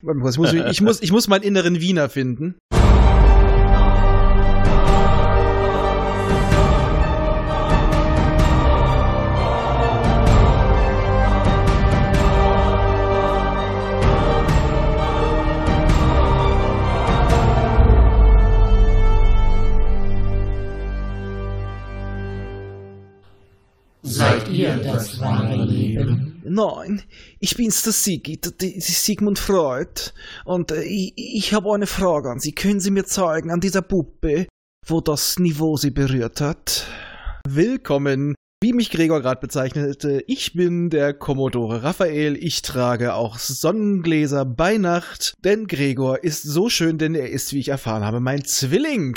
Ich muss, ich, muss, ich muss meinen inneren Wiener finden. Seid ihr das wahre Leben? Nein, ich bin's, der Sigi, der, der Sigmund Freud. Und äh, ich, ich habe eine Frage an Sie. Können Sie mir zeigen, an dieser Puppe, wo das Niveau Sie berührt hat? Willkommen wie mich Gregor gerade bezeichnete, ich bin der Commodore Raphael. Ich trage auch Sonnengläser bei Nacht, denn Gregor ist so schön, denn er ist, wie ich erfahren habe, mein Zwilling.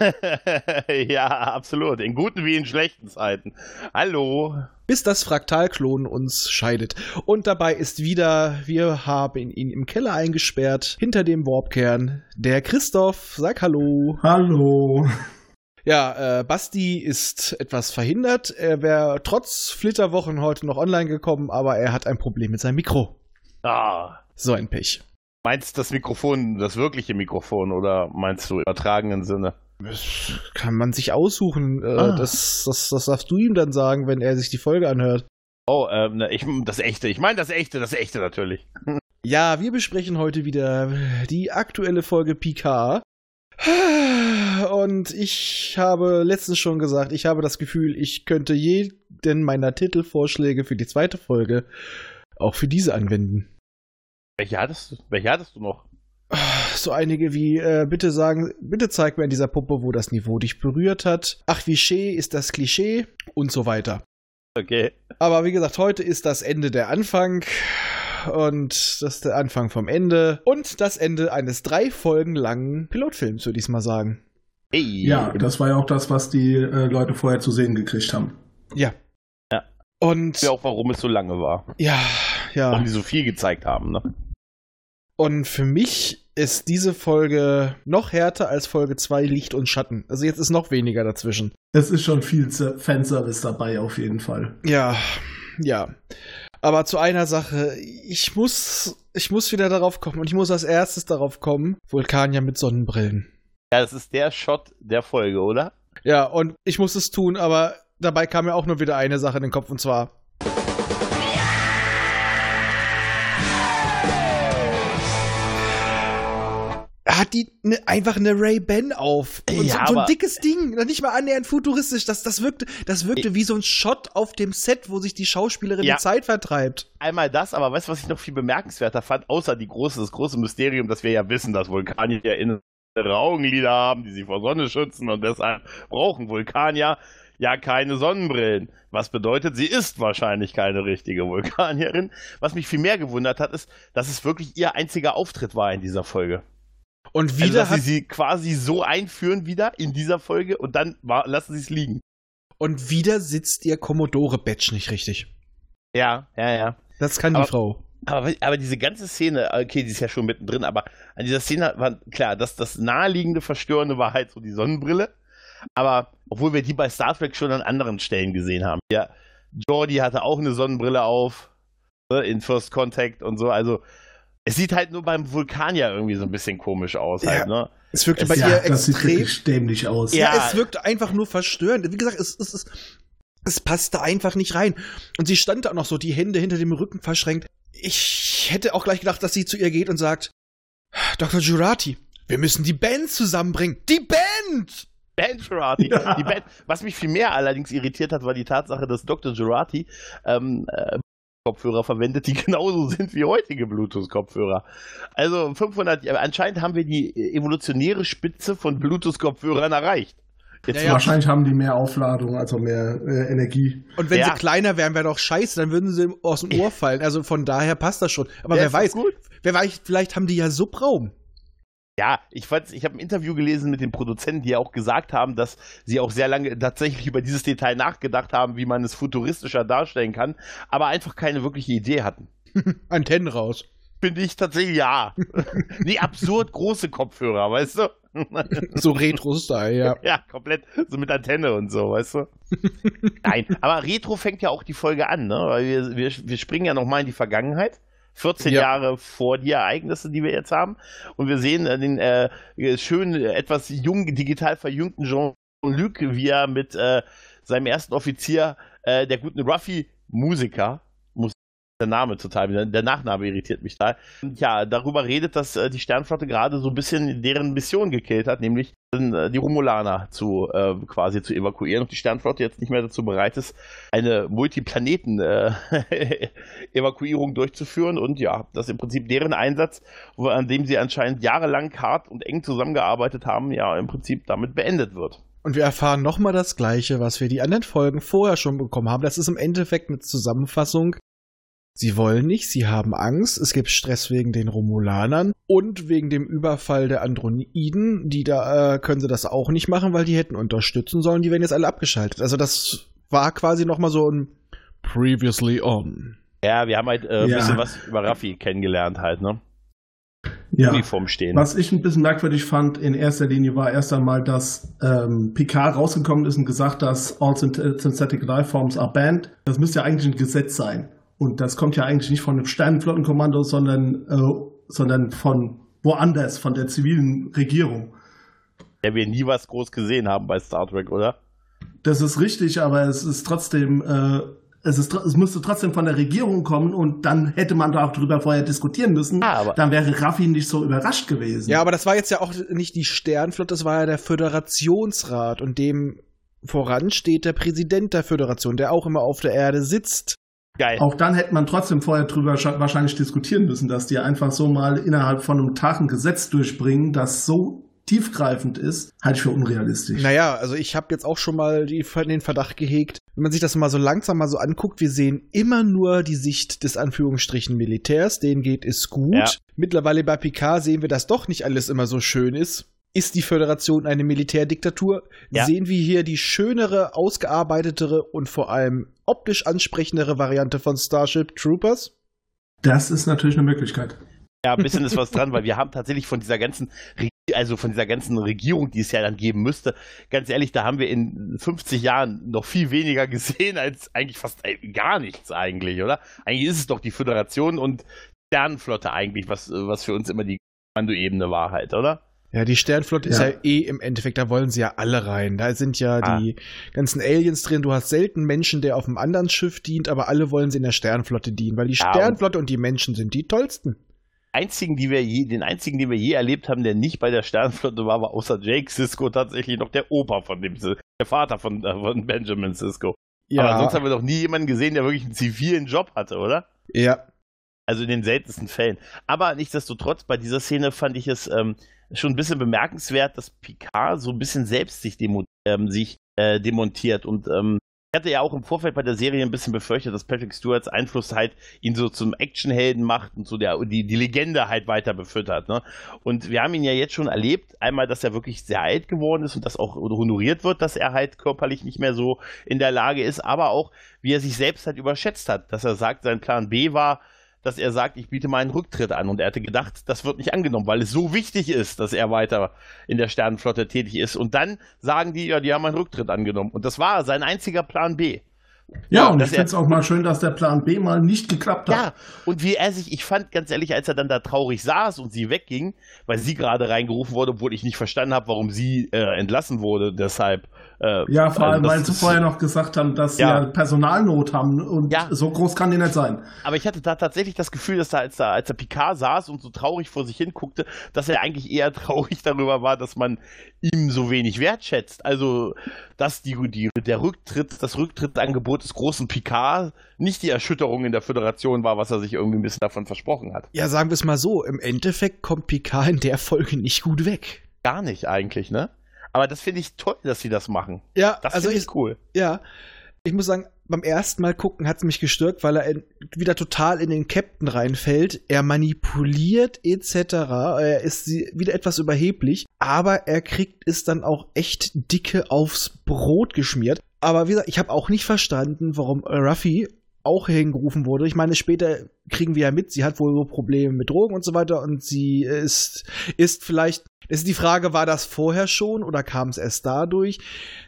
ja, absolut. In guten wie in schlechten Zeiten. Hallo. Bis das Fraktalklon uns scheidet. Und dabei ist wieder, wir haben ihn im Keller eingesperrt, hinter dem Warpkern, der Christoph. Sag Hallo. Hallo. Ja, äh, Basti ist etwas verhindert. Er wäre trotz Flitterwochen heute noch online gekommen, aber er hat ein Problem mit seinem Mikro. Ah. So ein Pech. Meinst du das Mikrofon, das wirkliche Mikrofon oder meinst du im übertragenen Sinne? Das kann man sich aussuchen. Äh, ah. das, das, das darfst du ihm dann sagen, wenn er sich die Folge anhört. Oh, ähm, ich, das echte. Ich meine das echte, das echte natürlich. Ja, wir besprechen heute wieder die aktuelle Folge PK. Und ich habe letztens schon gesagt, ich habe das Gefühl, ich könnte jeden meiner Titelvorschläge für die zweite Folge auch für diese anwenden. Welche hattest du, welche hattest du noch? So einige wie, äh, bitte sagen, bitte zeig mir in dieser Puppe, wo das Niveau dich berührt hat. Ach, wie schee ist das Klischee und so weiter. Okay. Aber wie gesagt, heute ist das Ende der Anfang und das ist der Anfang vom Ende und das Ende eines drei Folgen langen Pilotfilms, würde ich mal sagen. Hey. Ja, das war ja auch das, was die äh, Leute vorher zu sehen gekriegt haben. Ja. Ja. Und. Ja, auch warum es so lange war. Ja, ja. Warum die so viel gezeigt haben, ne? Und für mich ist diese Folge noch härter als Folge 2 Licht und Schatten. Also jetzt ist noch weniger dazwischen. Es ist schon viel Fanservice dabei, auf jeden Fall. Ja, ja. Aber zu einer Sache, ich muss, ich muss wieder darauf kommen und ich muss als erstes darauf kommen, Vulkanier mit Sonnenbrillen. Ja, das ist der Shot der Folge, oder? Ja, und ich muss es tun, aber dabei kam mir auch nur wieder eine Sache in den Kopf und zwar hat die ne, einfach eine Ray-Ban auf. Und ja, so, so, ein dickes Ding, nicht mal annähernd futuristisch. Das, das wirkte, das wirkte wie so ein Shot auf dem Set, wo sich die Schauspielerin ja. die Zeit vertreibt. Einmal das, aber weißt du, was ich noch viel bemerkenswerter fand, außer die große, das große Mysterium, dass wir ja wissen, dass Vulkanier innere Augenlider haben, die sie vor Sonne schützen und deshalb brauchen Vulkanier ja keine Sonnenbrillen. Was bedeutet, sie ist wahrscheinlich keine richtige Vulkanierin. Was mich viel mehr gewundert hat, ist, dass es wirklich ihr einziger Auftritt war in dieser Folge. Und also, wieder also, dass sie sie quasi so einführen wieder in dieser Folge und dann lassen sie es liegen. Und wieder sitzt ihr Commodore-Badge nicht richtig. Ja, ja, ja. Das kann aber, die Frau. Aber, aber diese ganze Szene, okay, die ist ja schon mittendrin, aber an dieser Szene war klar, dass das naheliegende Verstörende war halt so die Sonnenbrille. Aber obwohl wir die bei Star Trek schon an anderen Stellen gesehen haben. Ja, Jordi hatte auch eine Sonnenbrille auf ne, in First Contact und so. Also es sieht halt nur beim Vulkan ja irgendwie so ein bisschen komisch aus. Ja. Halt, ne? Es wirkte es, bei ja, ihr extrem. Dämlich aus. Ja, ja, es wirkte einfach nur verstörend. Wie gesagt, es, es, es, es passte einfach nicht rein. Und sie stand da noch so, die Hände hinter dem Rücken verschränkt. Ich hätte auch gleich gedacht, dass sie zu ihr geht und sagt, Dr. Jurati, wir müssen die Band zusammenbringen. Die Band! Band Jurati. Ja. Die Band. Was mich viel mehr allerdings irritiert hat, war die Tatsache, dass Dr. Jurati ähm, äh, Kopfhörer verwendet, die genauso sind wie heutige Bluetooth-Kopfhörer. Also 500, anscheinend haben wir die evolutionäre Spitze von Bluetooth-Kopfhörern erreicht. Ja, ja. Wahrscheinlich haben die mehr Aufladung, also mehr äh, Energie. Und wenn ja. sie kleiner wären, wäre doch scheiße, dann würden sie aus dem Ohr fallen. Also von daher passt das schon. Aber wer weiß, wer weiß, vielleicht haben die ja Subraum. Ja, ich fand, ich habe ein Interview gelesen mit den Produzenten, die ja auch gesagt haben, dass sie auch sehr lange tatsächlich über dieses Detail nachgedacht haben, wie man es futuristischer darstellen kann, aber einfach keine wirkliche Idee hatten. Antennen raus. Finde ich tatsächlich ja. nee, absurd große Kopfhörer, weißt du? so Retro-Style, ja. Ja, komplett so mit Antenne und so, weißt du? Nein, aber Retro fängt ja auch die Folge an, ne? Weil wir, wir, wir springen ja nochmal in die Vergangenheit 14 Ja. Jahre vor die Ereignisse, die wir jetzt haben. Und wir sehen äh, den äh, schönen, etwas jung, digital verjüngten Jean-Luc, wie er mit äh, seinem ersten Offizier, äh, der guten Ruffy, Musiker, der Name total, der Nachname irritiert mich da. Ja, darüber redet, dass äh, die Sternflotte gerade so ein bisschen deren Mission gekillt hat, nämlich äh, die Romulaner zu äh, quasi zu evakuieren und die Sternflotte jetzt nicht mehr dazu bereit ist, eine Multiplaneten-Evakuierung durchzuführen und ja, dass im Prinzip deren Einsatz, an dem sie anscheinend jahrelang hart und eng zusammengearbeitet haben, ja im Prinzip damit beendet wird. Und wir erfahren nochmal das Gleiche, was wir die anderen Folgen vorher schon bekommen haben. Das ist im Endeffekt eine Zusammenfassung. Sie wollen nicht, sie haben Angst, es gibt Stress wegen den Romulanern und wegen dem Überfall der Androiden. Die da äh, können sie das auch nicht machen, weil die hätten unterstützen sollen. Die werden jetzt alle abgeschaltet. Also das war quasi nochmal so ein Previously on. Ja, wir haben halt äh, ein Ja. bisschen was über Raffi kennengelernt halt, ne? Ja. Uniform stehen. Was ich ein bisschen merkwürdig fand in erster Linie war erst einmal, dass ähm, Picard rausgekommen ist und gesagt, dass all synth- synthetic lifeforms are banned. Das müsste ja eigentlich ein Gesetz sein. Und das kommt ja eigentlich nicht von dem Sternenflottenkommando, sondern, äh, sondern von woanders, von der zivilen Regierung. Der wir nie was groß gesehen haben bei Star Trek, oder? Das ist richtig, aber es ist trotzdem, äh, es, ist, es müsste trotzdem von der Regierung kommen und dann hätte man darüber vorher diskutieren müssen. Ah, aber- dann wäre Raffi nicht so überrascht gewesen. Ja, aber das war jetzt ja auch nicht die Sternflotte, das war ja der Föderationsrat und dem voran steht der Präsident der Föderation, der auch immer auf der Erde sitzt. Geil. Auch dann hätte man trotzdem vorher drüber wahrscheinlich diskutieren müssen, dass die einfach so mal innerhalb von einem Tag ein Gesetz durchbringen, das so tiefgreifend ist, halte ich für unrealistisch. Naja, also ich habe jetzt auch schon mal die, den Verdacht gehegt, wenn man sich das mal so langsam mal so anguckt, wir sehen immer nur die Sicht des Anführungsstrichen Militärs, denen geht es gut. Ja. Mittlerweile bei Picard sehen wir, dass doch nicht alles immer so schön ist. Ist die Föderation eine Militärdiktatur? Ja. Sehen wir hier die schönere, ausgearbeitetere und vor allem optisch ansprechendere Variante von Starship Troopers? Das ist natürlich eine Möglichkeit. Ja, ein bisschen ist was dran, weil wir haben tatsächlich von dieser ganzen, Re- also von dieser ganzen Regierung, die es ja dann geben müsste, ganz ehrlich, da haben wir in 50 Jahren noch viel weniger gesehen als eigentlich fast äh, gar nichts eigentlich, oder? Eigentlich ist es doch die Föderation und Sternenflotte eigentlich, was, was für uns immer die Kommandoebene war halt, oder? Ja, die Sternflotte ist Ja. ja eh im Endeffekt, da wollen sie ja alle rein. Da sind ja Ah. die ganzen Aliens drin. Du hast selten Menschen, der auf einem anderen Schiff dient, aber alle wollen sie in der Sternflotte dienen, weil die Ja, und- Sternflotte und die Menschen sind die tollsten. einzigen, die wir je, den einzigen, den wir je erlebt haben, der nicht bei der Sternenflotte war, war außer Jake Sisko tatsächlich noch der Opa von dem, der Vater von, äh, von Benjamin Sisko. Aber sonst haben wir doch nie jemanden gesehen, der wirklich einen zivilen Job hatte, oder? ja. Also in den seltensten Fällen. Aber nichtsdestotrotz, bei dieser Szene fand ich es ähm, schon ein bisschen bemerkenswert, dass Picard so ein bisschen selbst sich, demo ähm, sich äh, demontiert. Und ähm, ich hatte ja auch im Vorfeld bei der Serie ein bisschen befürchtet, dass Patrick Stewarts Einfluss halt ihn so zum Actionhelden macht und so der, die, die Legende halt weiter befüttert. Ne? Und wir haben ihn ja jetzt schon erlebt, einmal, dass er wirklich sehr alt geworden ist und das auch honoriert wird, dass er halt körperlich nicht mehr so in der Lage ist, aber auch, wie er sich selbst halt überschätzt hat, dass er sagt, sein Plan B war, dass er sagt, ich biete meinen Rücktritt an. Und er hatte gedacht, das wird nicht angenommen, weil es so wichtig ist, dass er weiter in der Sternenflotte tätig ist. Und dann sagen die, ja, die haben meinen Rücktritt angenommen. Und das war sein einziger Plan B. Ja, Ja, und ich finde es auch mal schön, dass der Plan B mal nicht geklappt hat. Ja, und wie er sich, ich fand ganz ehrlich, als er dann da traurig saß und sie wegging, weil sie gerade reingerufen wurde, obwohl ich nicht verstanden habe, warum sie äh, entlassen wurde, deshalb. Äh, Ja, vor allem, also weil sie vorher noch gesagt haben, dass sie Ja. ja Personalnot haben und Ja. so groß kann die nicht sein. Aber ich hatte da tatsächlich das Gefühl, dass da, als da, als der Picard saß und so traurig vor sich hin guckte, dass er eigentlich eher traurig darüber war, dass man ihm so wenig wertschätzt. Also, dass die, die, der Rücktritt, das Rücktrittangebot des großen Picard nicht die Erschütterung in der Föderation war, was er sich irgendwie ein bisschen davon versprochen hat. Ja, sagen wir es mal so, im Endeffekt kommt Picard in der Folge nicht gut weg. Gar nicht eigentlich, ne? Aber das finde ich toll, dass sie das machen. Ja, Das also ich cool. ja, ich muss sagen, beim ersten Mal gucken hat es mich gestört, weil er in, wieder total in den Captain reinfällt. Er manipuliert etc. Er ist sie- wieder etwas überheblich, aber er kriegt es dann auch echt dicke aufs Brot geschmiert. Aber wie gesagt, ich habe auch nicht verstanden, warum Ruffy auch hingerufen wurde. Ich meine, später kriegen wir ja mit, sie hat wohl Probleme mit Drogen und so weiter und sie ist, ist vielleicht, das ist die Frage, war das vorher schon oder kam es erst dadurch?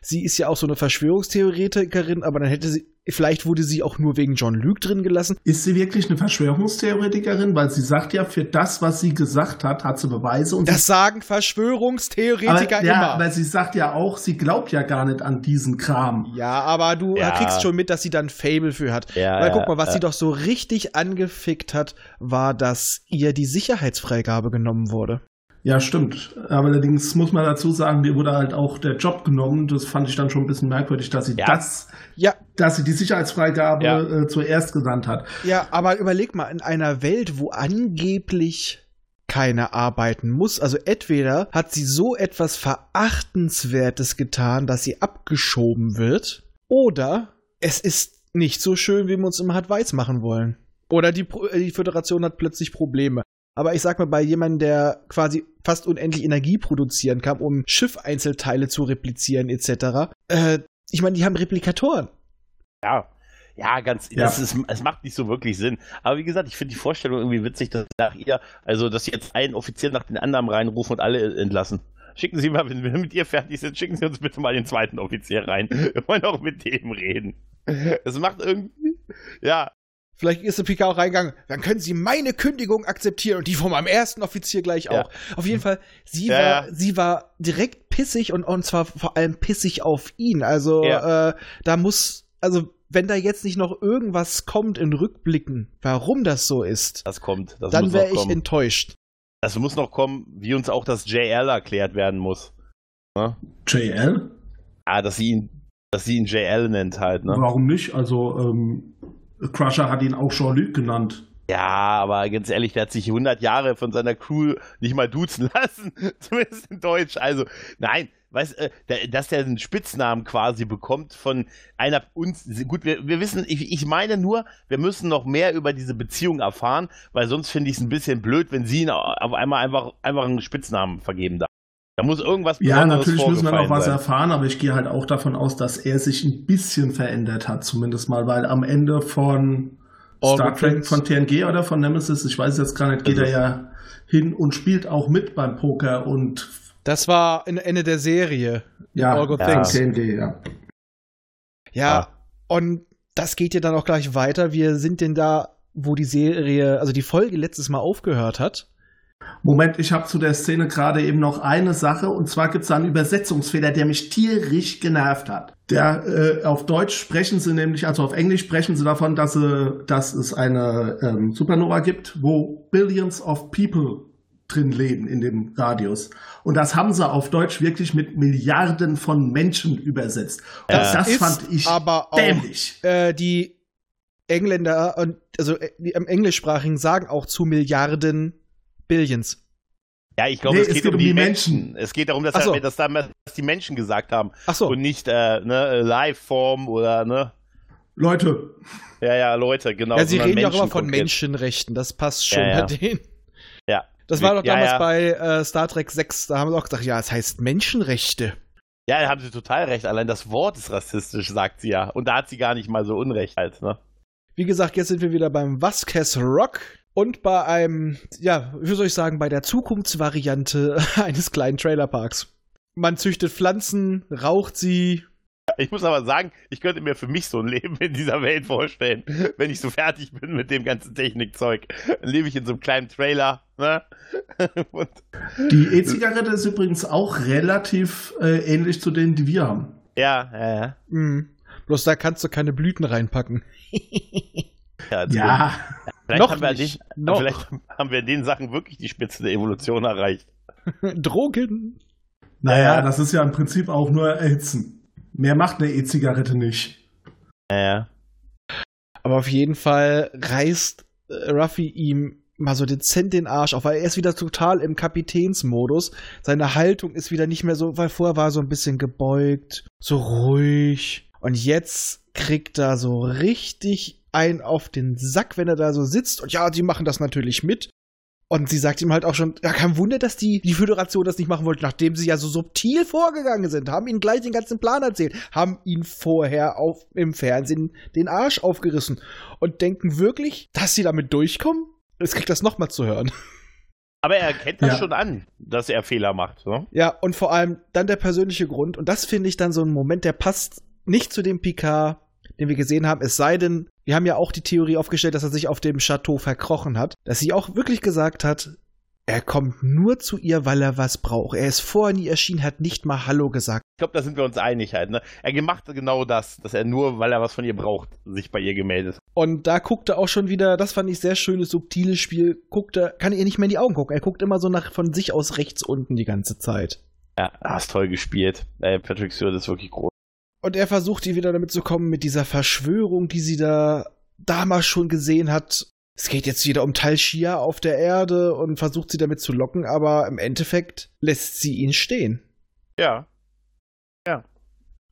Sie ist ja auch so eine Verschwörungstheoretikerin, aber dann hätte sie vielleicht wurde sie auch nur wegen John Luke drin gelassen. Ist sie wirklich eine Verschwörungstheoretikerin? Weil sie sagt ja, für das, was sie gesagt hat, hat sie Beweise. Und Das sie, sagen Verschwörungstheoretiker aber, ja, immer. aber sie sagt ja auch, sie glaubt ja gar nicht an diesen Kram. Ja, aber du Ja. kriegst schon mit, dass sie dann Fable für hat. Ja, Weil ja, guck mal, was ja. sie doch so richtig angefickt hat, war, dass ihr die Sicherheitsfreigabe genommen wurde. Ja, stimmt. Aber allerdings muss man dazu sagen, mir wurde halt auch der Job genommen. Das fand ich dann schon ein bisschen merkwürdig, dass sie Ja. das, Ja, dass sie die Sicherheitsfreigabe Ja. äh, zuerst genannt hat. ja, aber überleg mal, in einer Welt, wo angeblich keiner arbeiten muss, also entweder hat sie so etwas Verachtenswertes getan, dass sie abgeschoben wird, oder es ist nicht so schön, wie wir uns immer hat weiß machen wollen. Oder die, die Föderation hat plötzlich Probleme. Aber ich sag mal, bei jemandem, der quasi fast unendlich Energie produzieren kann, um Schiffeinzelteile zu replizieren, etc., äh, ich meine, die haben Replikatoren. Ja. Ja, ganz, Ja. Das ist, es macht nicht so wirklich Sinn. Aber wie gesagt, ich finde die Vorstellung irgendwie witzig, dass nach ihr, also, dass sie jetzt einen Offizier nach den anderen reinrufen und alle entlassen. Schicken Sie mal, wenn wir mit ihr fertig sind, schicken Sie uns bitte mal den zweiten Offizier rein. Wir wollen auch mit dem reden. Es macht irgendwie, ja, Vielleicht ist der Picard auch reingegangen, dann können Sie meine Kündigung akzeptieren und die von meinem ersten Offizier gleich Ja. auch. Auf jeden Fall, sie Ja, war, ja. sie war direkt pissig und, und zwar vor allem pissig auf ihn. Also Ja. äh, da muss, also wenn da jetzt nicht noch irgendwas kommt in Rückblicken, warum das so ist, das kommt. Das dann wäre ich enttäuscht. Das muss noch kommen, wie uns auch das JL erklärt werden muss. Ne? JL? Ah, dass sie ihn, dass sie ihn JL nennt halt, ne? Warum nicht? Also, ähm, Crusher hat ihn auch Jean-Luc genannt. Ja, aber ganz ehrlich, der hat sich 100 Jahre von seiner Crew nicht mal duzen lassen, zumindest in Deutsch. Also, nein, weißt äh, dass der einen Spitznamen quasi bekommt von einer uns. Gut, wir, wir wissen, ich, ich meine nur, wir müssen noch mehr über diese Beziehung erfahren, weil sonst finde ich es ein bisschen blöd, wenn sie ihn auf einmal einfach, einfach einen Spitznamen vergeben darf. Da muss irgendwas Ja, natürlich müssen wir noch was sein. erfahren, aber ich gehe halt auch davon aus, dass er sich ein bisschen verändert hat, zumindest mal, weil am Ende von All Star Trek, von TNG oder von Nemesis, ich weiß jetzt gar nicht, geht er Also- ja hin und spielt auch mit beim Poker und Das war in Ende der Serie. ja, All Good Things. TNG, ja. Ja, und das geht ja dann auch gleich weiter. Wir sind denn da, wo die Serie, also die Folge letztes Mal aufgehört hat. Moment, ich habe zu der Szene gerade eben noch eine Sache und zwar gibt es da einen Übersetzungsfehler, der mich tierisch genervt hat. Der äh, auf Deutsch sprechen sie nämlich, also auf Englisch sprechen sie davon, dass, sie, dass es eine ähm, Supernova gibt, wo Billions of People drin leben in dem Radius. Und das haben sie auf Deutsch wirklich mit Milliarden von Menschen übersetzt. Und das Ist fand ich aber auch dämlich. äh, die Engländer und also äh, die im Englischsprachigen sagen auch zu Milliarden Billions. Ja, ich glaube, Nee, es, es geht geht um um die Menschen. Menschen. Es geht darum, dass, so. er, dass, da, dass die Menschen gesagt haben Ach so. und nicht äh, ne, Liveform oder ne. Leute, Ja, ja, Leute, genau. ja, sie reden ja auch immer von. Menschenrechten. Das passt schon Ja, ja. bei denen. Ja. Das war doch Ja, damals ja. bei äh, Star Trek 6. Da haben sie auch gesagt, ja, es heißt Menschenrechte. Ja, da haben sie total recht. Allein das Wort ist rassistisch, sagt sie ja. Und da hat sie gar nicht mal so Unrecht halt, ne? Wie gesagt, jetzt sind wir wieder beim Vasquez Rock und bei einem, ja, wie soll ich sagen, bei der Zukunftsvariante eines kleinen Trailerparks. Man züchtet Pflanzen, raucht sie. Ich muss aber sagen, ich könnte mir für mich so ein Leben in dieser Welt vorstellen, wenn ich so fertig bin mit dem ganzen Technikzeug. Dann lebe ich in so einem kleinen Trailer, ne? Und die E-Zigarette ist übrigens auch relativ äh, ähnlich zu denen, die wir haben. ja, ja, ja. Hm. Bloß da kannst du keine Blüten reinpacken. Ja, Ja, vielleicht, Noch haben wir nicht. Den, Noch. vielleicht haben wir in den Sachen wirklich die Spitze der Evolution erreicht. Drogen. naja, Ja. das ist ja im Prinzip auch nur erhitzen. Mehr macht eine E-Zigarette nicht. Ja, ja. Aber auf jeden Fall reißt äh, Ruffy ihm mal so dezent den Arsch auf, weil er ist wieder total im Kapitänsmodus. Seine Haltung ist wieder nicht mehr so, weil vorher war er so ein bisschen gebeugt, so ruhig. Und jetzt kriegt er so richtig ein auf den Sack, wenn er da so sitzt. Und ja, die machen das natürlich mit. Und sie sagt ihm halt auch schon, ja, kein Wunder, dass die, die Föderation das nicht machen wollte, nachdem sie ja so subtil vorgegangen sind, haben ihn gleich den ganzen Plan erzählt, haben ihn vorher auf, im Fernsehen den Arsch aufgerissen und denken wirklich, dass sie damit durchkommen? Jetzt kriegt das nochmal zu hören. Aber er erkennt das Ja. schon an, dass er Fehler macht. Ne? Ja, und vor allem dann der persönliche Grund, und das finde ich dann so ein Moment, der passt nicht zu dem Picard, den wir gesehen haben. Es sei denn, wir haben ja auch die Theorie aufgestellt, dass er sich auf dem Chateau verkrochen hat, dass sie auch wirklich gesagt hat, er kommt nur zu ihr, weil er was braucht. Er ist vorher nie erschienen, hat nicht mal Hallo gesagt. Ich glaube, da sind wir uns einig halt. Ne? Er macht genau das, dass er nur, weil er was von ihr braucht, sich bei ihr gemeldet. Und da guckt er auch schon wieder, das fand ich sehr schönes, subtiles Spiel, guckt er, kann ihr nicht mehr in die Augen gucken. Er guckt immer so nach von sich aus rechts unten die ganze Zeit. Ja, hast toll gespielt. Äh, Patrick Stewart ist wirklich groß. Und er versucht ihr wieder damit zu kommen mit dieser Verschwörung, die sie da damals schon gesehen hat. Es geht jetzt wieder um Tal Shia auf der Erde und versucht sie damit zu locken, aber im Endeffekt lässt sie ihn stehen. Ja. Ja.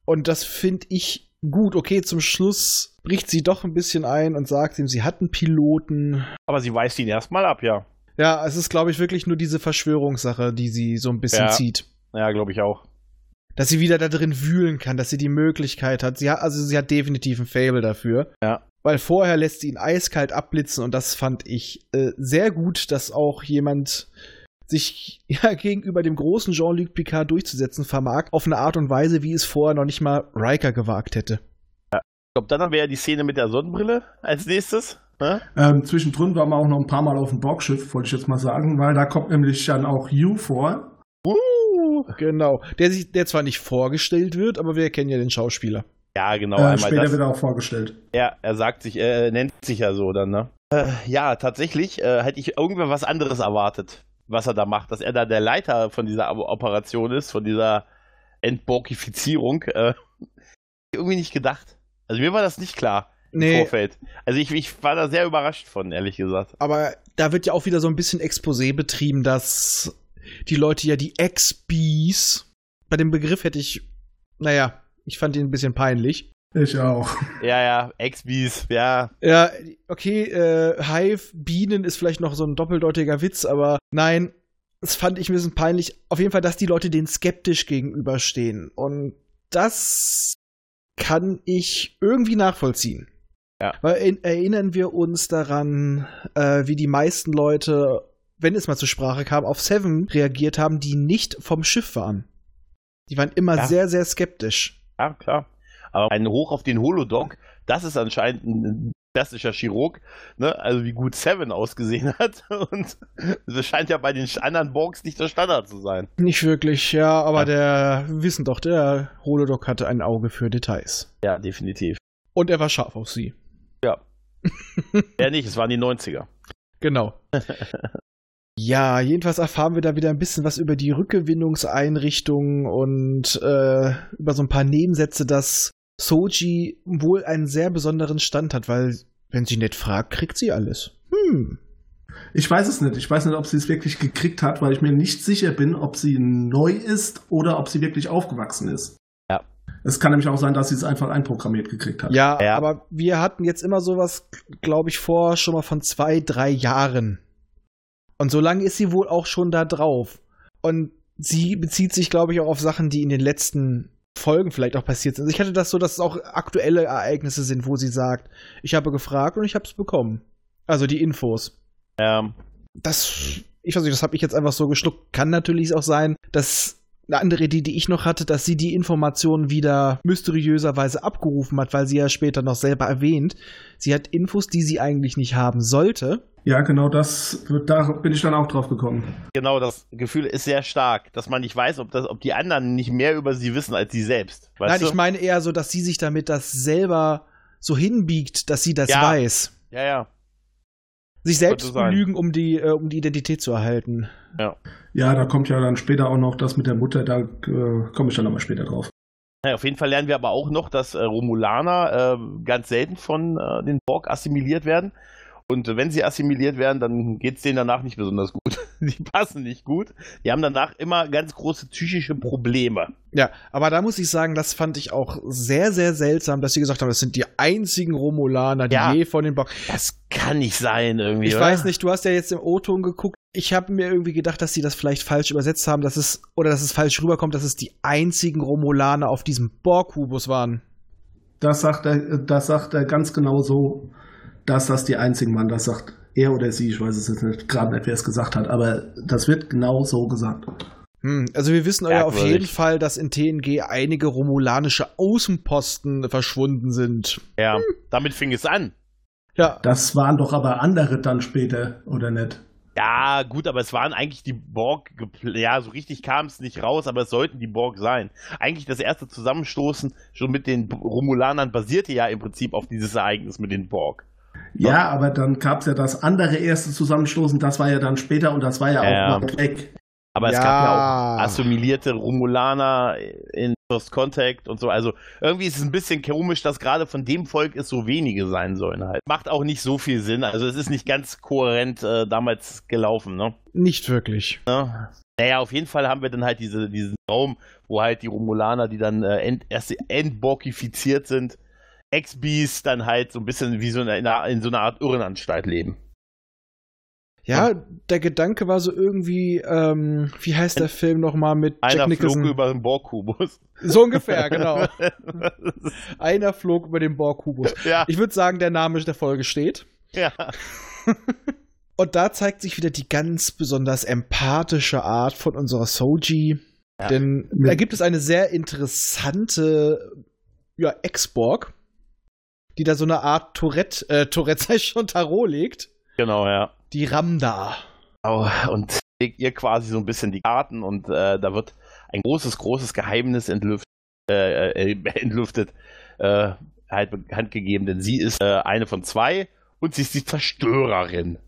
Und das finde ich gut. Okay, zum Schluss bricht sie doch ein bisschen ein und sagt ihm, sie hat einen Piloten. Aber sie weist ihn erstmal ab, ja. Ja, es ist, glaube ich, wirklich nur diese Verschwörungssache, die sie so ein bisschen Ja. zieht. Ja, glaube ich auch. Dass sie wieder da drin wühlen kann, dass sie die Möglichkeit hat. Sie hat also sie hat definitiv ein Fable dafür. Ja. Weil vorher lässt sie ihn eiskalt abblitzen und das fand ich äh, sehr gut, dass auch jemand sich ja, gegenüber dem großen Jean-Luc Picard durchzusetzen vermag, auf eine Art und Weise, wie es vorher noch nicht mal Riker gewagt hätte. Ich glaube, dann haben wir ja die Szene mit der Sonnenbrille als nächstes. Ne? Ähm, zwischendrin waren wir auch noch ein paar Mal auf dem Borgschiff, wollte ich jetzt mal sagen, weil da kommt nämlich dann auch Hugh vor. Uh. Genau. Der, sich, der zwar nicht vorgestellt wird, aber wir kennen ja den Schauspieler. Ja, genau. äh, einmal später das. wird er auch vorgestellt. Ja, er sagt sich, er nennt sich ja so dann, ne? Äh, ja, tatsächlich äh, hätte ich irgendwann was anderes erwartet, was er da macht. Dass er da der Leiter von dieser Operation ist, von dieser Entborkifizierung. Äh, irgendwie nicht gedacht. Also mir war das nicht klar im Nee, Vorfeld. Also ich, ich war da sehr überrascht von, ehrlich gesagt. aber da wird ja auch wieder so ein bisschen Exposé betrieben, dass die Leute ja die Ex-Bees, bei dem Begriff hätte ich, naja, ich fand ihn ein bisschen peinlich. Ich auch. Ja, ja, Ex-Bees, ja. Ja, okay, äh, Hive, Bienen ist vielleicht noch so ein doppeldeutiger Witz, aber nein, das fand ich ein bisschen peinlich. Auf jeden Fall, dass die Leute denen skeptisch gegenüberstehen. Und das kann ich irgendwie nachvollziehen. Ja. Weil in, erinnern wir uns daran, äh, wie die meisten Leute, wenn es mal zur Sprache kam, auf Seven reagiert haben, die nicht vom Schiff waren. Die waren immer Ja. sehr, sehr skeptisch. Ja, klar. Aber ein Hoch auf den Holodoc, das ist anscheinend ein klassischer Chirurg, ne? Also wie gut Seven ausgesehen hat. Und das scheint ja bei den anderen Borgs nicht der Standard zu sein. Nicht wirklich, ja, aber Ja. der, wir wissen doch, der Holodoc hatte ein Auge für Details. Ja, definitiv. Und er war scharf auf sie. Ja, nicht, es waren die 90er. Genau. ja, jedenfalls erfahren wir da wieder ein bisschen was über die Rückgewinnungseinrichtungen und äh, über so ein paar Nebensätze, dass Soji wohl einen sehr besonderen Stand hat, weil, wenn sie nicht fragt, kriegt sie alles. Hm. Ich weiß es nicht. Ich weiß nicht, ob sie es wirklich gekriegt hat, weil ich mir nicht sicher bin, ob sie neu ist oder ob sie wirklich aufgewachsen ist. Ja. Es kann nämlich auch sein, dass sie es einfach einprogrammiert gekriegt hat. Ja, Ja. aber wir hatten jetzt immer sowas, glaube ich, vor schon mal von zwei, drei Jahren. Und so lange ist sie wohl auch schon da drauf. Und sie bezieht sich, glaube ich, auch auf Sachen, die in den letzten Folgen vielleicht auch passiert sind. Also ich hatte das so, dass es auch aktuelle Ereignisse sind, wo sie sagt, ich habe gefragt und ich habe es bekommen. Also die Infos. Ähm, Das, ich weiß nicht, das habe ich jetzt einfach so geschluckt. Kann natürlich auch sein, dass eine andere Idee, die ich noch hatte, dass sie die Informationen wieder mysteriöserweise abgerufen hat, weil sie ja später noch selber erwähnt, sie hat Infos, die sie eigentlich nicht haben sollte. Ja, genau das, da bin ich dann auch drauf gekommen. genau, das Gefühl ist sehr stark, dass man nicht weiß, ob, das, ob die anderen nicht mehr über sie wissen als sie selbst. Weißt Nein, du? ich meine eher so, dass sie sich damit das selber so hinbiegt, dass sie das Ja. weiß. ja, ja. Sich selbst belügen, um die, äh, um die Identität zu erhalten. Ja, da kommt ja dann später auch noch das mit der Mutter, da äh, komme ich dann nochmal später drauf. Ja, auf jeden Fall lernen wir aber auch noch, dass äh, Romulaner äh, ganz selten von äh, den Borg assimiliert werden. Und wenn sie assimiliert werden, dann geht es denen danach nicht besonders gut. Die passen nicht gut. Die haben danach immer ganz große psychische Probleme. Ja, aber da muss ich sagen, das fand ich auch sehr, sehr seltsam, dass sie gesagt haben, das sind die einzigen Romulaner, die Ja. je von den Borg. Das kann nicht sein irgendwie. Ich oder? weiß nicht, du hast ja jetzt im O-Ton geguckt. Ich habe mir irgendwie gedacht, dass sie das vielleicht falsch übersetzt haben, dass es oder dass es falsch rüberkommt, dass es die einzigen Romulaner auf diesem Borg-Kubus waren. Das sagt er, das sagt er ganz genau so, dass das die einzigen waren. Das sagt er oder sie, ich weiß es jetzt nicht, gerade nicht, wer es gesagt hat, aber das wird genau so gesagt. Hm, also wir wissen ja auf jeden Fall, dass in TNG einige romulanische Außenposten verschwunden sind. Ja, damit fing es an. Ja, Das waren doch aber andere dann später, oder nicht? Ja, gut, aber es waren eigentlich die Borg, gepl- ja, so richtig kam es nicht raus, aber es sollten die Borg sein. Eigentlich das erste Zusammenstoßen schon mit den Romulanern basierte ja im Prinzip auf dieses Ereignis mit den Borg. Ja, aber dann gab es ja das andere erste Zusammenstoßen, das war ja dann später und das war ja, Ja. auch weit weg. Aber es Ja. gab ja auch assimilierte Romulaner in First Contact und so. Also irgendwie ist es ein bisschen komisch, dass gerade von dem Volk es so wenige sein sollen halt. Macht auch nicht so viel Sinn. Also es ist nicht ganz kohärent äh, damals gelaufen, ne? nicht wirklich. Ne? Naja, auf jeden Fall haben wir dann halt diese, diesen Raum, wo halt die Romulaner, die dann äh, ent, erst entborkifiziert sind, Ex-Bees dann halt so ein bisschen wie so in, einer, in so einer Art Irrenanstalt leben. Ja, der Gedanke war so irgendwie, ähm, wie heißt der Film nochmal mit Jack Einer Nicholson? flog über den Borg-Kubus. So ungefähr, genau. Einer flog über den Borg-Kubus. ja, Ich würde sagen, der Name der Folge steht. ja. Und da zeigt sich wieder die ganz besonders empathische Art von unserer Soji. Ja. Denn da gibt es eine sehr interessante ja, Ex-Borg, die da so eine Art Tourette, äh, Tourette sei schon Tarot legt. Genau, ja. Die Ramda. Genau, Und legt ihr quasi so ein bisschen die Karten und äh, da wird ein großes, großes Geheimnis entlüftet, äh, äh, entlüftet, äh, halt bekannt gegeben, denn sie ist äh, eine von zwei und sie ist die Zerstörerin.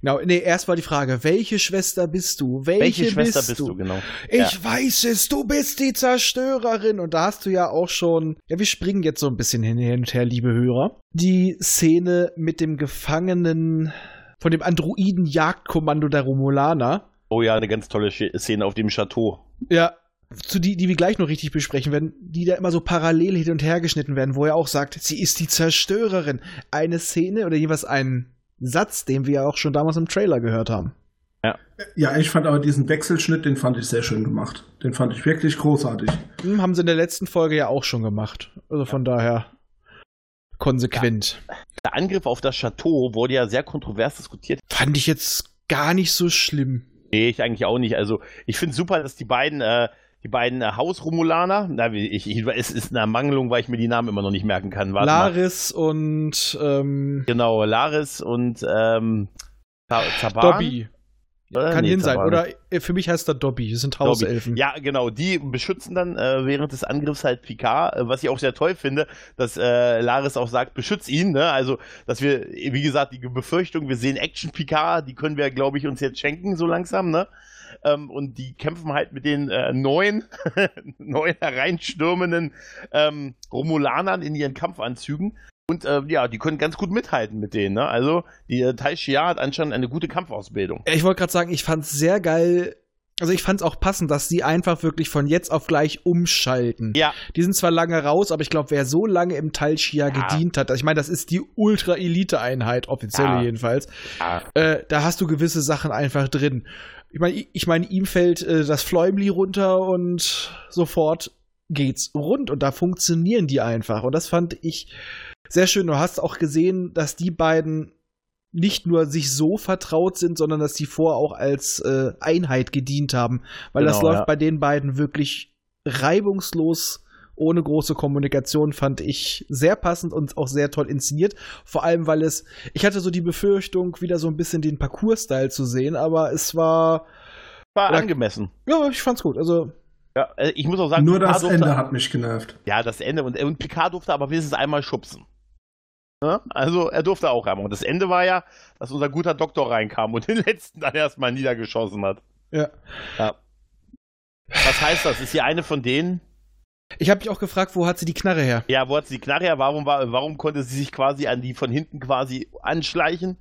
Genau, nee, erst war die Frage, welche Schwester bist du? Welche, Welche Schwester bist, bist du, genau? Ich Ja. weiß es, du bist die Zerstörerin. Und da hast du ja auch schon, ja, wir springen jetzt so ein bisschen hin und her, liebe Hörer. Die Szene mit dem Gefangenen von dem Androiden-Jagdkommando der Romulaner. Oh ja, eine ganz tolle Szene auf dem Chateau. Ja. Zu die, die wir gleich noch richtig besprechen werden, die da immer so parallel hin und her geschnitten werden, wo er auch sagt, sie ist die Zerstörerin. Eine Szene oder jeweils ein Satz, den wir ja auch schon damals im Trailer gehört haben. Ja, ich fand aber diesen Wechselschnitt, den fand ich sehr schön gemacht. Den fand ich wirklich großartig. Hm, haben sie in der letzten Folge ja auch schon gemacht. Also von daher konsequent. Der Angriff auf das Chateau wurde ja sehr kontrovers diskutiert. Fand ich jetzt gar nicht so schlimm. Nee, ich eigentlich auch nicht. Also, ich finde super, dass die beiden, äh, die beiden äh, Hausromulaner, na, ich, ich, es ist eine Ermangelung, weil ich mir die Namen immer noch nicht merken kann. Warte mal. Laris und ähm, Genau, Laris und ähm, Ta- Taban. Dobby. Oder? Kann Nee, hin sein. Oder äh, für mich heißt er Dobby. Das sind Dobby. Hauselfen. Ja, genau, die beschützen dann äh, während des Angriffs halt Picard, äh, was ich auch sehr toll finde, dass äh, Laris auch sagt, beschütz ihn, ne? Also, dass wir, wie gesagt, die Befürchtung, wir sehen Action Picard, die können wir, glaube ich, uns jetzt schenken, so langsam, ne? Ähm, und die kämpfen halt mit den äh, neuen, neuen hereinstürmenden ähm, Romulanern in ihren Kampfanzügen. Und äh, ja, die können ganz gut mithalten mit denen. Ne? Also die äh, Tai Shia hat anscheinend eine gute Kampfausbildung. Ich wollte gerade sagen, ich fand es sehr geil. Also ich fand es auch passend, dass sie einfach wirklich von jetzt auf gleich umschalten. Ja, Die sind zwar lange raus, aber ich glaube, wer so lange im Tal Shia Ja. gedient hat, ich meine, das ist die Ultra-Elite-Einheit, offiziell Ja. jedenfalls. ja Äh, da hast du gewisse Sachen einfach drin. Ich meine, ich meine, ihm fällt äh, das Fläumli runter und sofort geht's rund und da funktionieren die einfach. Und das fand ich sehr schön. Du hast auch gesehen, dass die beiden nicht nur sich so vertraut sind, sondern dass die vorher auch als äh, Einheit gedient haben. Weil das Genau, läuft ja. bei den beiden wirklich reibungslos, ohne große Kommunikation, fand ich sehr passend und auch sehr toll inszeniert. Vor allem, weil es, ich hatte so die Befürchtung, wieder so ein bisschen den Parcours-Style zu sehen, aber es war, war Oder- angemessen. ja, ich fand's gut. Also, Ja, äh, ich muss auch sagen, Nur Picard das durfte, Ende hat mich genervt. Ja, das Ende. Und, und Picard durfte aber wenigstens einmal schubsen. Ne? Also er durfte auch einmal. Und das Ende war ja, dass unser guter Doktor reinkam und den letzten dann erstmal niedergeschossen hat. ja. Ja. Was heißt das? Ist hier eine von denen? Ich habe mich auch gefragt, wo hat sie die Knarre her? Ja, wo hat sie die Knarre her? Warum, war, warum konnte sie sich quasi an die von hinten quasi anschleichen?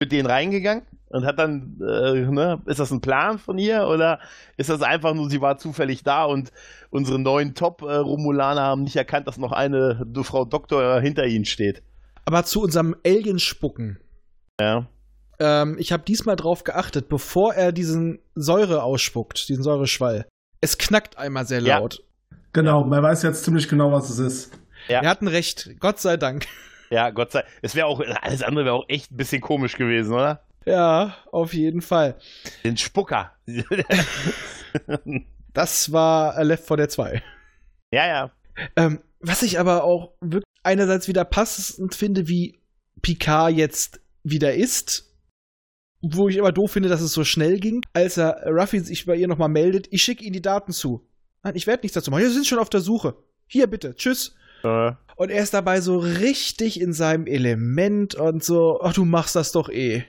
Mit denen reingegangen? Und hat dann, äh, ne, ist das ein Plan von ihr? Oder ist das einfach nur, sie war zufällig da und unsere neuen Top-Romulaner haben nicht erkannt, dass noch eine Frau Doktor hinter ihnen steht? Aber zu unserem Alien-Spucken. Ja. Ähm, ich habe diesmal drauf geachtet, bevor er diesen Säure ausspuckt, diesen Säureschwall. Es knackt einmal sehr Ja. Genau, man weiß jetzt ziemlich genau, was es ist. Ja. Wir hatten recht, Gott sei Dank. Ja, Gott sei Es wäre auch, alles andere wäre auch echt ein bisschen komisch gewesen, oder? Ja, auf jeden Fall. Den Spucker. Das war Left 4 Dead 2. ja, ja. Ähm, was ich aber auch wirklich einerseits wieder passend finde, wie Picard jetzt wieder ist. Wo ich immer doof finde, dass es so schnell ging, als er Ruffy sich bei ihr nochmal meldet, ich schicke Ihnen die Daten zu. Nein, ich werde nichts dazu machen. Sie sind schon auf der Suche. Hier bitte, tschüss. Äh, Und er ist dabei so richtig in seinem Element und so, ach, du machst das doch eh.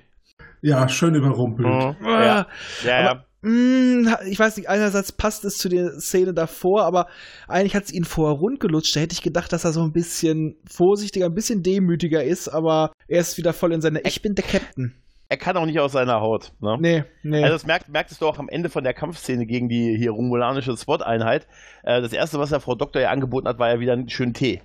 Ja, schön überrumpelt. mhm. Ah, ja, ja, ja. aber, mh, ich weiß nicht, einerseits passt es zu der Szene davor, aber eigentlich hat es ihn vorher rundgelutscht. Da hätte ich gedacht, dass er so ein bisschen vorsichtiger, ein bisschen demütiger ist, aber er ist wieder voll in seine Ich bin der Captain. Er kann auch nicht aus seiner Haut. Ne? Nee, nee. Also das merkt, merktest du auch am Ende von der Kampfszene gegen die hier romulanische SWAT-Einheit. Äh, das erste, was er Frau Doktor ja angeboten hat, war ja wieder einen schönen Tee.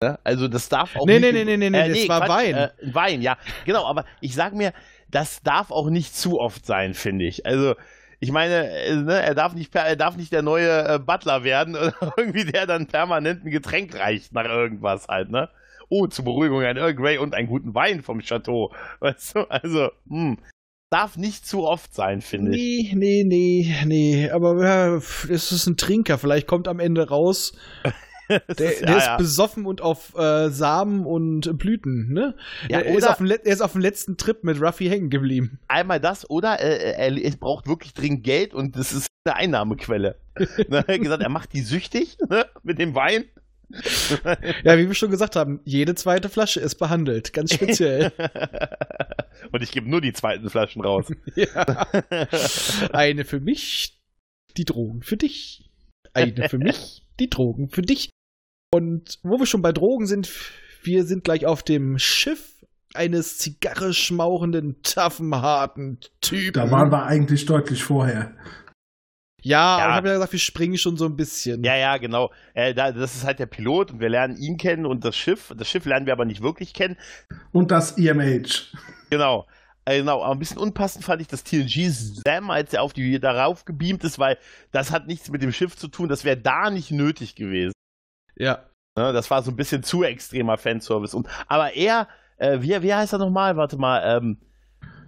Ne? Also das darf auch Nee, nicht... nee, nee, nee, nee, das war Wein. Äh, Wein, ja. Genau, aber ich sag mir, das darf auch nicht zu oft sein, finde ich. Also ich meine, äh, ne, er, darf nicht, er darf nicht der neue äh, Butler werden oder irgendwie der dann permanent ein Getränk reicht nach irgendwas halt, ne? Oh, zur Beruhigung ein Earl Grey und einen guten Wein vom Chateau. Weißt du, also, hm. Darf nicht zu oft sein, finde ich. Nee, nee, nee, nee. Aber ja, pf, es ist ein Trinker. Vielleicht kommt am Ende raus. Der, Das der ist- ja, ist ja. besoffen und auf äh, Samen und Blüten, ne? Ja, er, ist auf dem, er ist auf dem letzten Trip mit Ruffy hängen geblieben. Einmal das oder äh, er, er braucht wirklich dringend Geld und das ist eine Einnahmequelle. ne, er hat gesagt, er macht die süchtig ne, mit dem Wein. Ja, wie wir schon gesagt haben, jede zweite Flasche ist behandelt, ganz speziell. und ich gebe nur die zweiten Flaschen raus. ja. Eine für mich, die Drogen für dich. Eine für mich, die Drogen für dich. Und wo wir schon bei Drogen sind, wir sind gleich auf dem Schiff eines Zigarre schmauchenden, toughen, harten Typen. Da waren wir eigentlich deutlich vorher. Ja, Ja. aber ich habe ja gesagt, wir springen schon so ein bisschen. Ja, ja, genau. Äh, da, das ist halt der Pilot und wir lernen ihn kennen und das Schiff. Das Schiff lernen wir aber nicht wirklich kennen. Und das EMH. Genau. Äh, Genau, aber ein bisschen unpassend fand ich das TNG Sam, als er auf die darauf gebeamt ist, weil das hat nichts mit dem Schiff zu tun. Das wäre da nicht nötig gewesen. ja. Ne, das war so ein bisschen zu extremer Fanservice. Und, aber er, äh, wie, wie heißt er nochmal? Warte mal, ähm,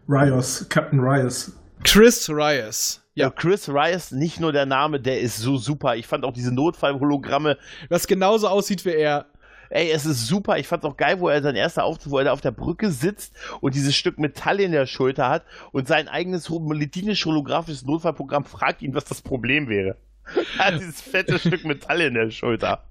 Rios, Captain Rios. Chris Rios. Ja. Ja, Chris Rice, nicht nur der Name, der ist so super. Ich fand auch diese Notfallhologramme, was genauso aussieht wie er. ey, es ist super. Ich fand's auch geil, wo er sein erster Auftritt, wo er da auf der Brücke sitzt und dieses Stück Metall in der Schulter hat und sein eigenes medizinisch-holographisches Notfallprogramm fragt ihn, was das Problem wäre. Er hat dieses fette Stück Metall in der Schulter.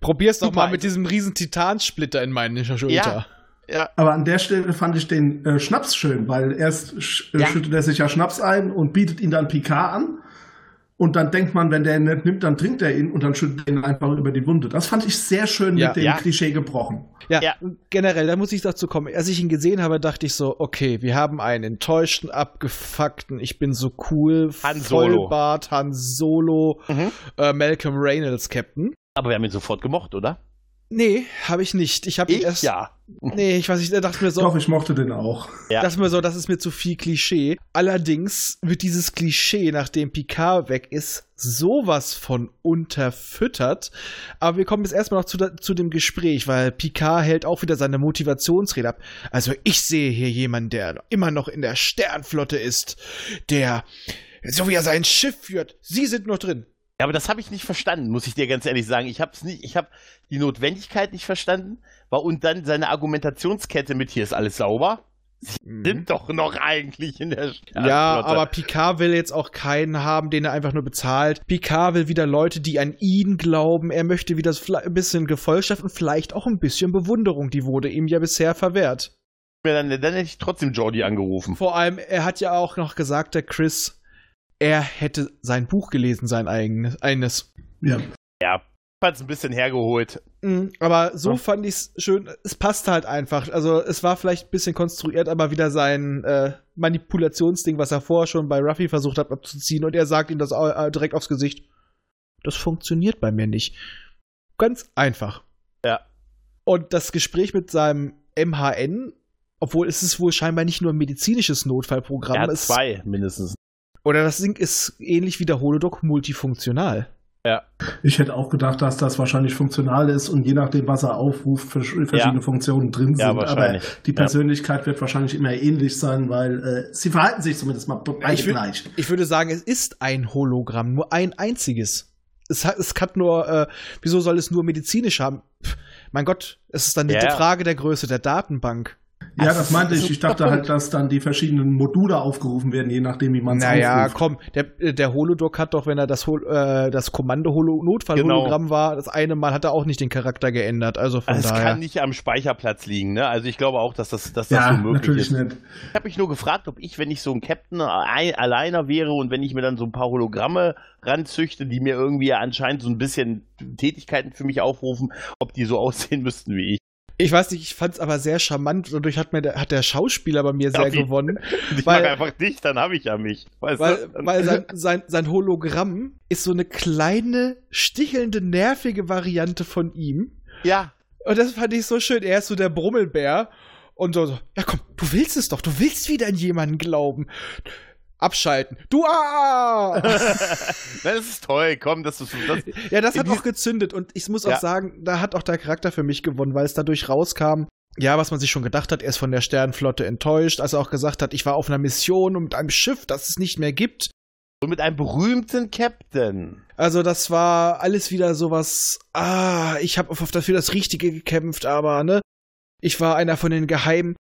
Probier's doch mal mit diesem riesen Titansplitter in meinen Schulter. Ja. Ja, Aber an der Stelle fand ich den äh, Schnaps schön, weil erst sch äh, Ja. schüttet er sich ja Schnaps ein und bietet ihn dann Picard an. Und dann denkt man, wenn der ihn nicht nimmt, dann trinkt er ihn und dann schüttet er ihn einfach über die Wunde. Das fand ich sehr schön Ja. mit dem Ja. Klischee gebrochen. Ja, Ja. generell, da muss ich dazu kommen. Als ich ihn gesehen habe, dachte ich so, okay, wir haben einen enttäuschten, abgefuckten, ich bin so cool, Han Solo. Vollbart, Han Solo, Mhm. äh, Malcolm Reynolds Captain. aber wir haben ihn sofort gemocht, oder? Nee, habe ich nicht. Ich habe ihn Ich erst. ja. Nee, ich weiß nicht, da dachte mir so, Doch, ich mochte den auch. Ja. dachte mir so, das ist mir zu viel Klischee. Allerdings wird dieses Klischee, nachdem Picard weg ist, sowas von unterfüttert. Aber wir kommen jetzt erstmal noch zu, zu dem Gespräch, weil Picard hält auch wieder seine Motivationsrede ab. Also ich sehe hier jemanden, der immer noch in der Sternflotte ist, der so wie er sein Schiff führt. Sie sind noch drin. Ja, aber das habe ich nicht verstanden, muss ich dir ganz ehrlich sagen. Ich habe nicht, ich habe die Notwendigkeit nicht verstanden. War und dann seine Argumentationskette mit hier ist alles sauber. Sind doch noch eigentlich in der Ja, Sternflotte. aber Picard will jetzt auch keinen haben, den er einfach nur bezahlt. Picard will wieder Leute, die an ihn glauben. Er möchte wieder ein bisschen Gefolgschaft und vielleicht auch ein bisschen Bewunderung. Die wurde ihm ja bisher verwehrt. dann, dann hätte ich trotzdem Jordi angerufen. Vor allem, er hat ja auch noch gesagt, der Chris, er hätte sein Buch gelesen, sein eigenes. eines. Ja. Ja, fand's ein bisschen hergeholt. Mhm, Aber so Ja. fand ich es schön. Es passte halt einfach. Also es war vielleicht ein bisschen konstruiert, aber wieder sein äh, Manipulationsding, was er vorher schon bei Ruffy versucht hat abzuziehen. Und er sagt ihm das äh, direkt aufs Gesicht. Das funktioniert bei mir nicht. Ganz einfach. Ja. Und das Gespräch mit seinem MHN, obwohl es ist wohl scheinbar nicht nur ein medizinisches Notfallprogramm. Er es- zwei mindestens. Oder das Ding ist ähnlich wie der Holodoc multifunktional. Ja. Ich hätte auch gedacht, dass das wahrscheinlich funktional ist und je nachdem, was er aufruft, verschiedene ja. Funktionen drin sind. Ja, wahrscheinlich. Aber die Persönlichkeit ja. wird wahrscheinlich immer ähnlich sein, weil äh, sie verhalten sich zumindest mal beide ich gleich. Ich würde sagen, es ist ein Hologramm, nur ein einziges. Es hat, es hat nur, äh, wieso soll es nur medizinisch haben? Pff, mein Gott, es ist dann ja. die Frage der Größe der Datenbank. Ja, das meinte ich. Ich dachte halt, dass dann die verschiedenen Module aufgerufen werden, je nachdem, wie man es Naja, aufruft. komm, der, der Holodoc hat doch, wenn er das, äh, das Kommando-Notfall-Hologramm genau. war, das eine Mal hat er auch nicht den Charakter geändert. Also von also daher. Es kann nicht am Speicherplatz liegen, ne? Also ich glaube auch, dass das, dass das ja, so möglich natürlich ist. Nicht. Ich habe mich nur gefragt, ob ich, wenn ich so ein Captain ein, alleiner wäre und wenn ich mir dann so ein paar Hologramme ranzüchte, die mir irgendwie anscheinend so ein bisschen Tätigkeiten für mich aufrufen, ob die so aussehen müssten wie ich. Ich weiß nicht, ich fand es aber sehr charmant. Dadurch hat, mir der, hat der Schauspieler bei mir sehr ja, gewonnen. Ich weil, mag einfach dich, dann habe ich ja mich. Weißt weil weil sein, sein, sein Hologramm ist so eine kleine, stichelnde, nervige Variante von ihm. Ja. Und das fand ich so schön. Er ist so der Brummelbär. Und so, so, ja komm, du willst es doch, du willst wieder an jemanden glauben abschalten. Du ah! das ist toll, komm, das ist das, Ja, das hat auch gezündet und ich muss auch ja. sagen, da hat auch der Charakter für mich gewonnen, weil es dadurch rauskam. Ja, was man sich schon gedacht hat, er ist von der Sternenflotte enttäuscht, als er auch gesagt hat, ich war auf einer Mission und mit einem Schiff, das es nicht mehr gibt. Und mit einem berühmten Captain. Also das war alles wieder sowas, ah, ich habe dafür das Richtige gekämpft, aber ne, ich war einer von den geheimen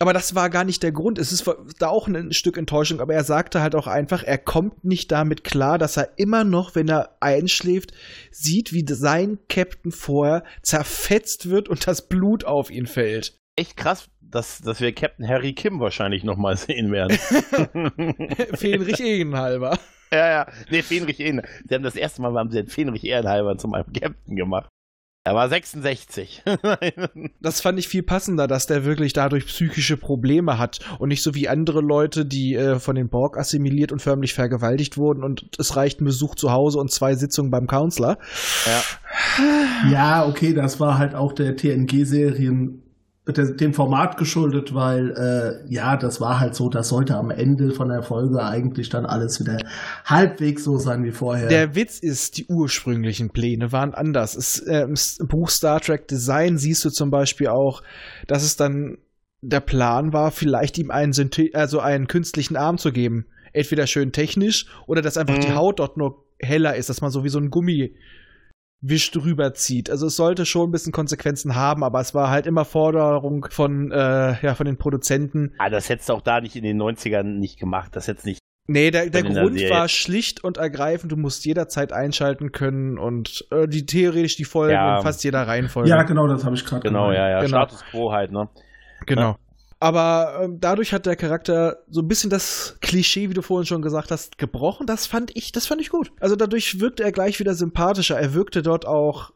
aber das war gar nicht der Grund. Es ist da auch ein Stück Enttäuschung, aber er sagte halt auch einfach, er kommt nicht damit klar, dass er immer noch, wenn er einschläft, sieht, wie sein Captain vorher zerfetzt wird und das Blut auf ihn fällt. Echt krass, dass, dass wir Captain Harry Kim wahrscheinlich nochmal sehen werden. Fähnrich Ehrenhalber. Ja, ja. Nee, Fähnrich Ehrenhalber. Sie haben das erste Mal haben sie den Fähnrich Ehrenhalber zu meinem Captain gemacht. Er war 66. das fand ich viel passender, dass der wirklich dadurch psychische Probleme hat und nicht so wie andere Leute, die äh, von den Borg assimiliert und förmlich vergewaltigt wurden und es reicht ein Besuch zu Hause und zwei Sitzungen beim Counselor. Ja. Ja, okay, das war halt auch der TNG-Serien dem Format geschuldet, weil äh, ja, das war halt so, das sollte am Ende von der Folge eigentlich dann alles wieder halbwegs so sein wie vorher. Der Witz ist, die ursprünglichen Pläne waren anders. Es, äh, Im Buch Star Trek Design siehst du zum Beispiel auch, dass es dann der Plan war, vielleicht ihm einen, Synthe also einen künstlichen Arm zu geben. Entweder schön technisch oder dass einfach mhm. die Haut dort nur heller ist, dass man so wie so ein Gummi Wisch drüber zieht. Also es sollte schon ein bisschen Konsequenzen haben, aber es war halt immer Forderung von, äh, ja, von den Produzenten. Ah, das hättest du auch da nicht in den 90ern nicht gemacht. Das hättest nicht. Nee, der, der Grund der war schlicht und ergreifend, du musst jederzeit einschalten können und äh, die theoretisch die Folgen ja. in fast jeder Reihenfolge. Ja, genau, das habe ich gerade Genau, ja, ja. Genau. Status quo halt, ne? Genau. Aber ähm, dadurch hat der Charakter so ein bisschen das Klischee, wie du vorhin schon gesagt hast, gebrochen. Das fand ich, das fand ich gut. Also dadurch wirkte er gleich wieder sympathischer. Er wirkte dort auch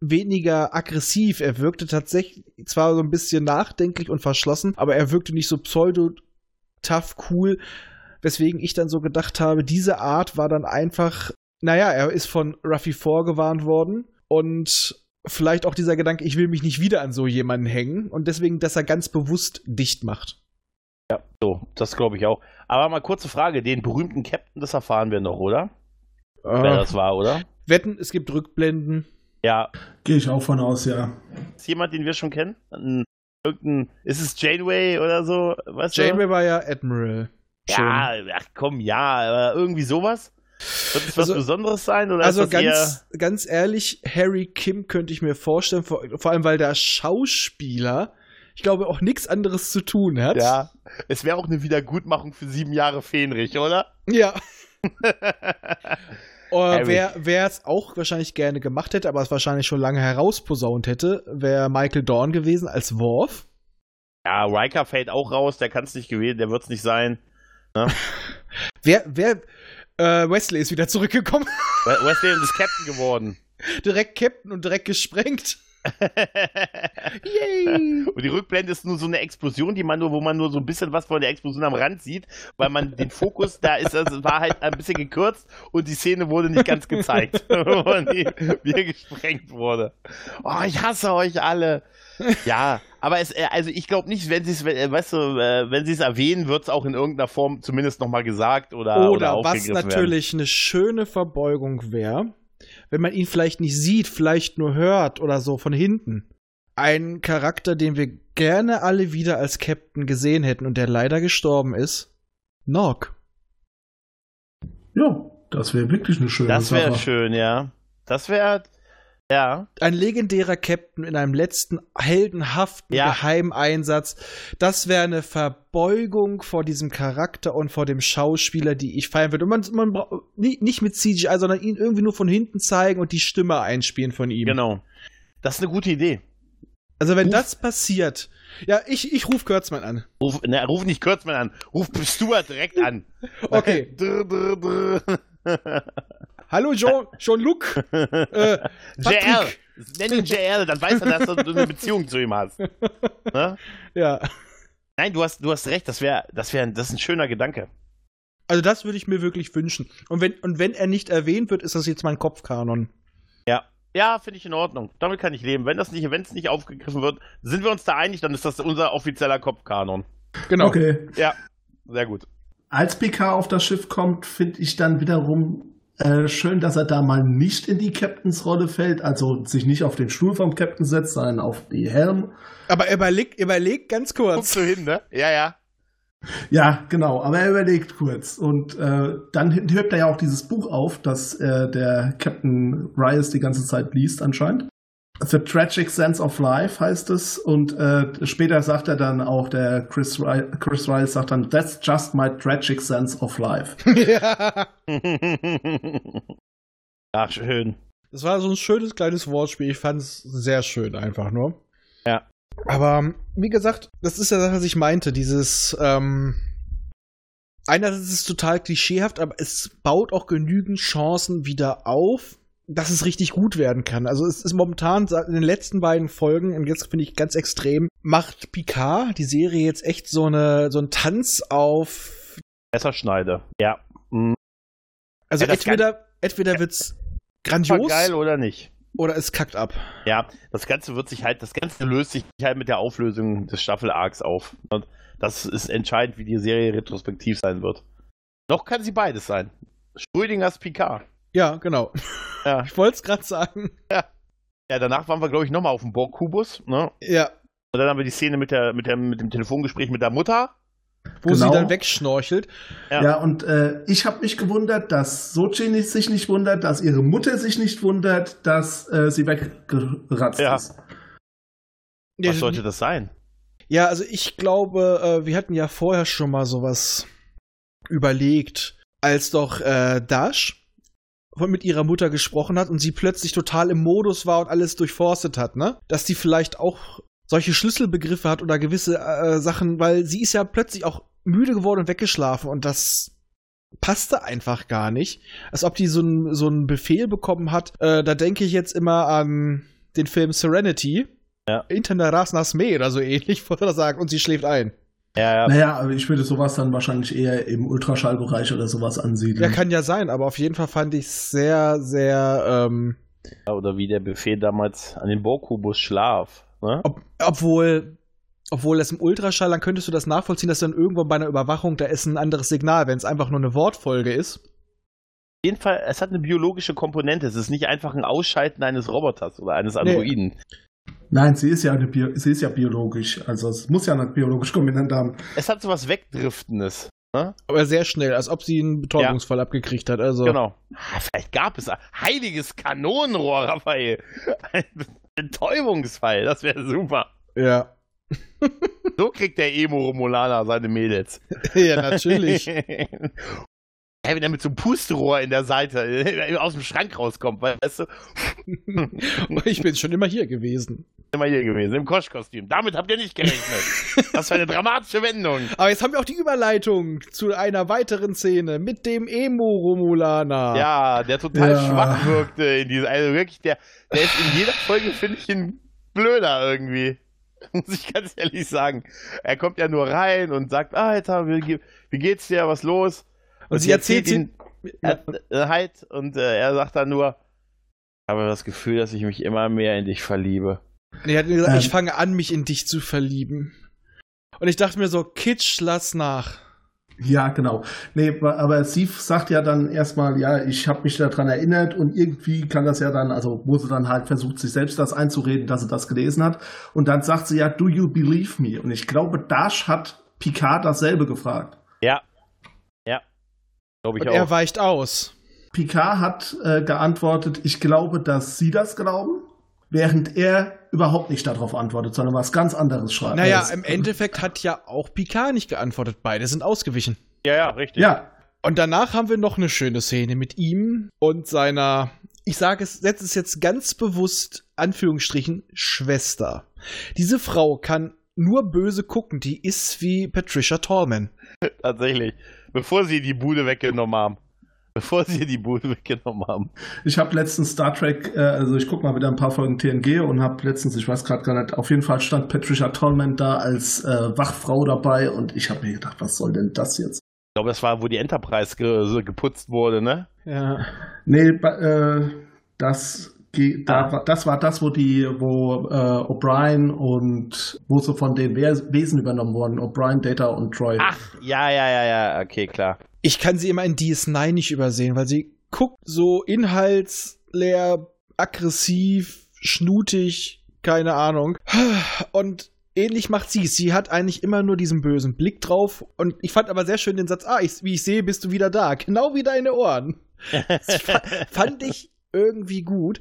weniger aggressiv. Er wirkte tatsächlich zwar so ein bisschen nachdenklich und verschlossen, aber er wirkte nicht so pseudo tough cool. Weswegen ich dann so gedacht habe, diese Art war dann einfach, naja, er ist von Ruffy vorgewarnt worden und vielleicht auch dieser Gedanke, ich will mich nicht wieder an so jemanden hängen und deswegen, dass er ganz bewusst dicht macht. Ja, so, das glaube ich auch. Aber mal kurze Frage, den berühmten Captain, das erfahren wir noch, oder? Äh, Wer das war, oder? Wetten, es gibt Rückblenden. Ja. Gehe ich auch von aus, ja. Ist jemand, den wir schon kennen? Ein, irgendein, ist es Janeway oder so? Weißt Janeway du? war ja Admiral. Ja, ach komm, ja, aber irgendwie sowas? Wird es was also, Besonderes sein? Oder also ganz, ganz ehrlich, Harry Kim könnte ich mir vorstellen, vor, vor allem weil der Schauspieler, ich glaube, auch nichts anderes zu tun hat. Ja, es wäre auch eine Wiedergutmachung für sieben Jahre Fähnrich, oder? Ja. Uh, wer es auch wahrscheinlich gerne gemacht hätte, aber es wahrscheinlich schon lange herausposaunt hätte, wäre Michael Dorn gewesen als Worf. Ja, Riker fällt auch raus, der kann es nicht gewählt, der wird es nicht sein. Ne? wer, wer, äh, Wesley ist wieder zurückgekommen. Wesley ist Captain geworden. Direkt Captain und direkt gesprengt. Yay! Und die Rückblende ist nur so eine Explosion, die man nur, wo man nur so ein bisschen was von der Explosion am Rand sieht, weil man den Fokus, da ist, also war halt ein bisschen gekürzt und die Szene wurde nicht ganz gezeigt, wie er gesprengt wurde. Oh, ich hasse euch alle. Ja, aber es, äh, also ich glaube nicht, wenn sie es, äh, weißt du, äh, wenn sie es erwähnen, wird es auch in irgendeiner Form zumindest nochmal gesagt oder Oder, oder was natürlich werden. eine schöne Verbeugung wäre, wenn man ihn vielleicht nicht sieht, vielleicht nur hört oder so von hinten. Ein Charakter, den wir gerne alle wieder als Captain gesehen hätten und der leider gestorben ist. Nog. Ja, das wäre wirklich eine schöne Das wäre Sache. schön, ja. Das wäre, ja. Ein legendärer Captain in einem letzten heldenhaften Ja. Geheimeinsatz. Das wäre eine Verbeugung vor diesem Charakter und vor dem Schauspieler, die ich feiern würde. Und man, man bra- nie- nicht mit CGI, sondern ihn irgendwie nur von hinten zeigen und die Stimme einspielen von ihm. Genau. Das ist eine gute Idee. Also wenn Ruf- das passiert, ja, ich, ich ruf Kürzmann an. Ruf, ne, ruf nicht Kürzmann an, ruf Stuart direkt an. Okay. Drr, drr, drr. Hallo Jean, Jean-Luc. äh, JL. Nenn ihn JL, dann weiß er, dass du eine Beziehung zu ihm hast. Ne? Ja. Nein, du hast, du hast recht, das wäre, das wäre, das ist ein schöner Gedanke. Also das würde ich mir wirklich wünschen. Und wenn, und wenn er nicht erwähnt wird, ist das jetzt mein Kopfkanon. Ja. Ja, finde ich in Ordnung. Damit kann ich leben. Wenn das nicht, wenn es nicht aufgegriffen wird, sind wir uns da einig, dann ist das unser offizieller Kopfkanon. Genau. Okay. Ja, sehr gut. Als PK auf das Schiff kommt, finde ich dann wiederum äh, schön, dass er da mal nicht in die Captains-Rolle fällt, also sich nicht auf den Stuhl vom Captain setzt, sondern auf die Helm. Aber überleg, überleg ganz Guckst kurz. du hin, ne? Ja, ja. Ja, genau, aber er überlegt kurz. Und äh, dann hebt er ja auch dieses Buch auf, das äh, der Captain Rice die ganze Zeit liest anscheinend. The Tragic Sense of Life heißt es. Und äh, später sagt er dann auch, der Chris, Ry Chris Rice sagt dann, That's just my tragic sense of life. ja. Ach, schön. Das war so ein schönes kleines Wortspiel. Ich fand es sehr schön einfach nur. Ja. Aber wie gesagt, das ist ja das, was ich meinte. Dieses, ähm, einerseits ist es total klischeehaft, aber es baut auch genügend Chancen wieder auf, dass es richtig gut werden kann. Also es ist momentan in den letzten beiden Folgen, und jetzt finde ich ganz extrem, macht Picard die Serie jetzt echt so eine so einen Tanz auf. Messerschneide. Ja. Mhm. Also Ja, entweder entweder wird's grandios geil oder nicht? oder es kackt ab. Ja, das Ganze wird sich halt, das Ganze löst sich halt mit der Auflösung des Staffel-Arcs auf. Und das ist entscheidend, wie die Serie retrospektiv sein wird. Noch kann sie beides sein. Schrödingers Picard. Ja, genau. Ja. Ich wollte es gerade sagen. Ja, danach waren wir, glaube ich, nochmal auf dem Borg-Kubus. Ne? Ja, Und dann haben wir die Szene mit, der, mit, der, mit dem Telefongespräch mit der Mutter. wo Genau. sie dann wegschnorchelt. Ja. Ja, und äh, ich habe mich gewundert, dass Sochi nicht, sich nicht wundert, dass ihre Mutter sich nicht wundert, dass äh, sie weggeratzt Ja. ist. Was sollte das sein? Ja, also ich glaube, äh, wir hatten ja vorher schon mal sowas überlegt, als doch äh, Dash von mit ihrer Mutter gesprochen hat und sie plötzlich total im Modus war und alles durchforstet hat, ne? Dass die vielleicht auch solche Schlüsselbegriffe hat oder gewisse äh, Sachen, weil sie ist ja plötzlich auch müde geworden und weggeschlafen und das passte einfach gar nicht. Als ob die so einen so einen Befehl bekommen hat. Äh, da denke ich jetzt immer an den Film Serenity. Ja. Internaras nas me oder so ähnlich, wollte er sagen, und sie schläft ein. Ja, ja. Naja, aber ich würde sowas dann wahrscheinlich eher im Ultraschallbereich oder sowas ansiedeln. Ja, kann ja sein, aber auf jeden Fall fand ich es sehr, sehr, ähm, Oder wie der Befehl damals an den Borg-Kubus Schlaf. Ne? ob, obwohl, obwohl das im Ultraschall, dann könntest du das nachvollziehen, dass dann irgendwann bei einer Überwachung, da ist ein anderes Signal, wenn es einfach nur eine Wortfolge ist. Auf jeden Fall, es hat eine biologische Komponente. Es ist nicht einfach ein Ausschalten eines Roboters oder eines Nee. Nein, sie ist ja eine Bio sie ist ja biologisch. Also es muss ja eine biologisch Kombinant haben. Es hat so was Wegdriftendes. Aber sehr schnell, als ob sie einen Betäubungsfall abgekriegt hat. Also. Genau. Ah, Vielleicht gab es ein heiliges Kanonenrohr, Raphael. Ein Betäubungsfall, das wäre super. Ja. So kriegt der Emo-Romulaner seine Mädels. ja, natürlich. Ja, wenn er mit so einem Pusterohr in der Seite aus dem Schrank rauskommt, weißt du, ich bin schon immer hier gewesen. Immer hier gewesen, im Koschkostüm. Damit habt ihr nicht gerechnet. Was für eine dramatische Wendung. Aber jetzt haben wir auch die Überleitung zu einer weiteren Szene mit dem Emo-Romulaner. Ja, der total Ja. schwach wirkte in dieser, also wirklich, der, der ist in jeder Folge, finde ich, ein blöder irgendwie. Muss ich ganz ehrlich sagen. Er kommt ja nur rein und sagt, Alter, wie, wie geht's dir, was los? Und sie erzählt ihm, sie. äh, äh, halt, und äh, er sagt dann nur, ich habe das Gefühl, dass ich mich immer mehr in dich verliebe. Er hat mir gesagt, Ähm. ich fange an, mich in dich zu verlieben. Und ich dachte mir so, Kitsch, lass nach. Ja, genau. Nee, aber Steve sagt ja dann erstmal, ja, ich habe mich daran erinnert und irgendwie kann das ja dann, also wo sie dann halt versucht, sich selbst das einzureden, dass sie das gelesen hat. Und dann sagt sie ja, do you believe me? Und ich glaube, Dash hat Picard dasselbe gefragt. Ja. Ja. Glaube ich Und auch. er weicht aus. Picard hat äh, geantwortet, ich glaube, dass Sie das glauben, während er überhaupt nicht darauf antwortet, sondern was ganz anderes schreibt. Naja, im Endeffekt hat ja auch Picard nicht geantwortet. Beide sind ausgewichen. ja, ja, richtig. Ja, Und danach haben wir noch eine schöne Szene mit ihm und seiner, ich sage es, setze es jetzt ganz bewusst, Anführungsstrichen, Schwester. Diese Frau kann nur böse gucken, die ist wie Patricia Tallman. Tatsächlich. Bevor sie die Bude weggenommen haben. Bevor sie die Bude weggenommen haben. ich habe letztens Star Trek, äh, also ich gucke mal wieder ein paar Folgen TNG und habe letztens, ich weiß gerade gar nicht, auf jeden Fall stand Patricia Tallman da als äh, Wachfrau dabei und ich habe mir gedacht, was soll denn das jetzt? Ich glaube, das war, wo die Enterprise ge so geputzt wurde, ne? Ja. Nee, äh, das, da, Ah. war- das war das, wo die, wo äh, O'Brien und wo sie von den Wes- Wesen übernommen wurden, O'Brien, Data und Troy. Ach, ja, ja, ja, ja, okay, klar. Ich kann sie immer in DS9 nicht übersehen, weil sie guckt so inhaltsleer, aggressiv, schnutig, keine Ahnung. Und ähnlich macht sie es. Sie hat eigentlich immer nur diesen bösen Blick drauf. Und ich fand aber sehr schön den Satz, ah, ich, wie ich sehe, bist du wieder da. Genau wie deine Ohren. Das fand ich irgendwie gut.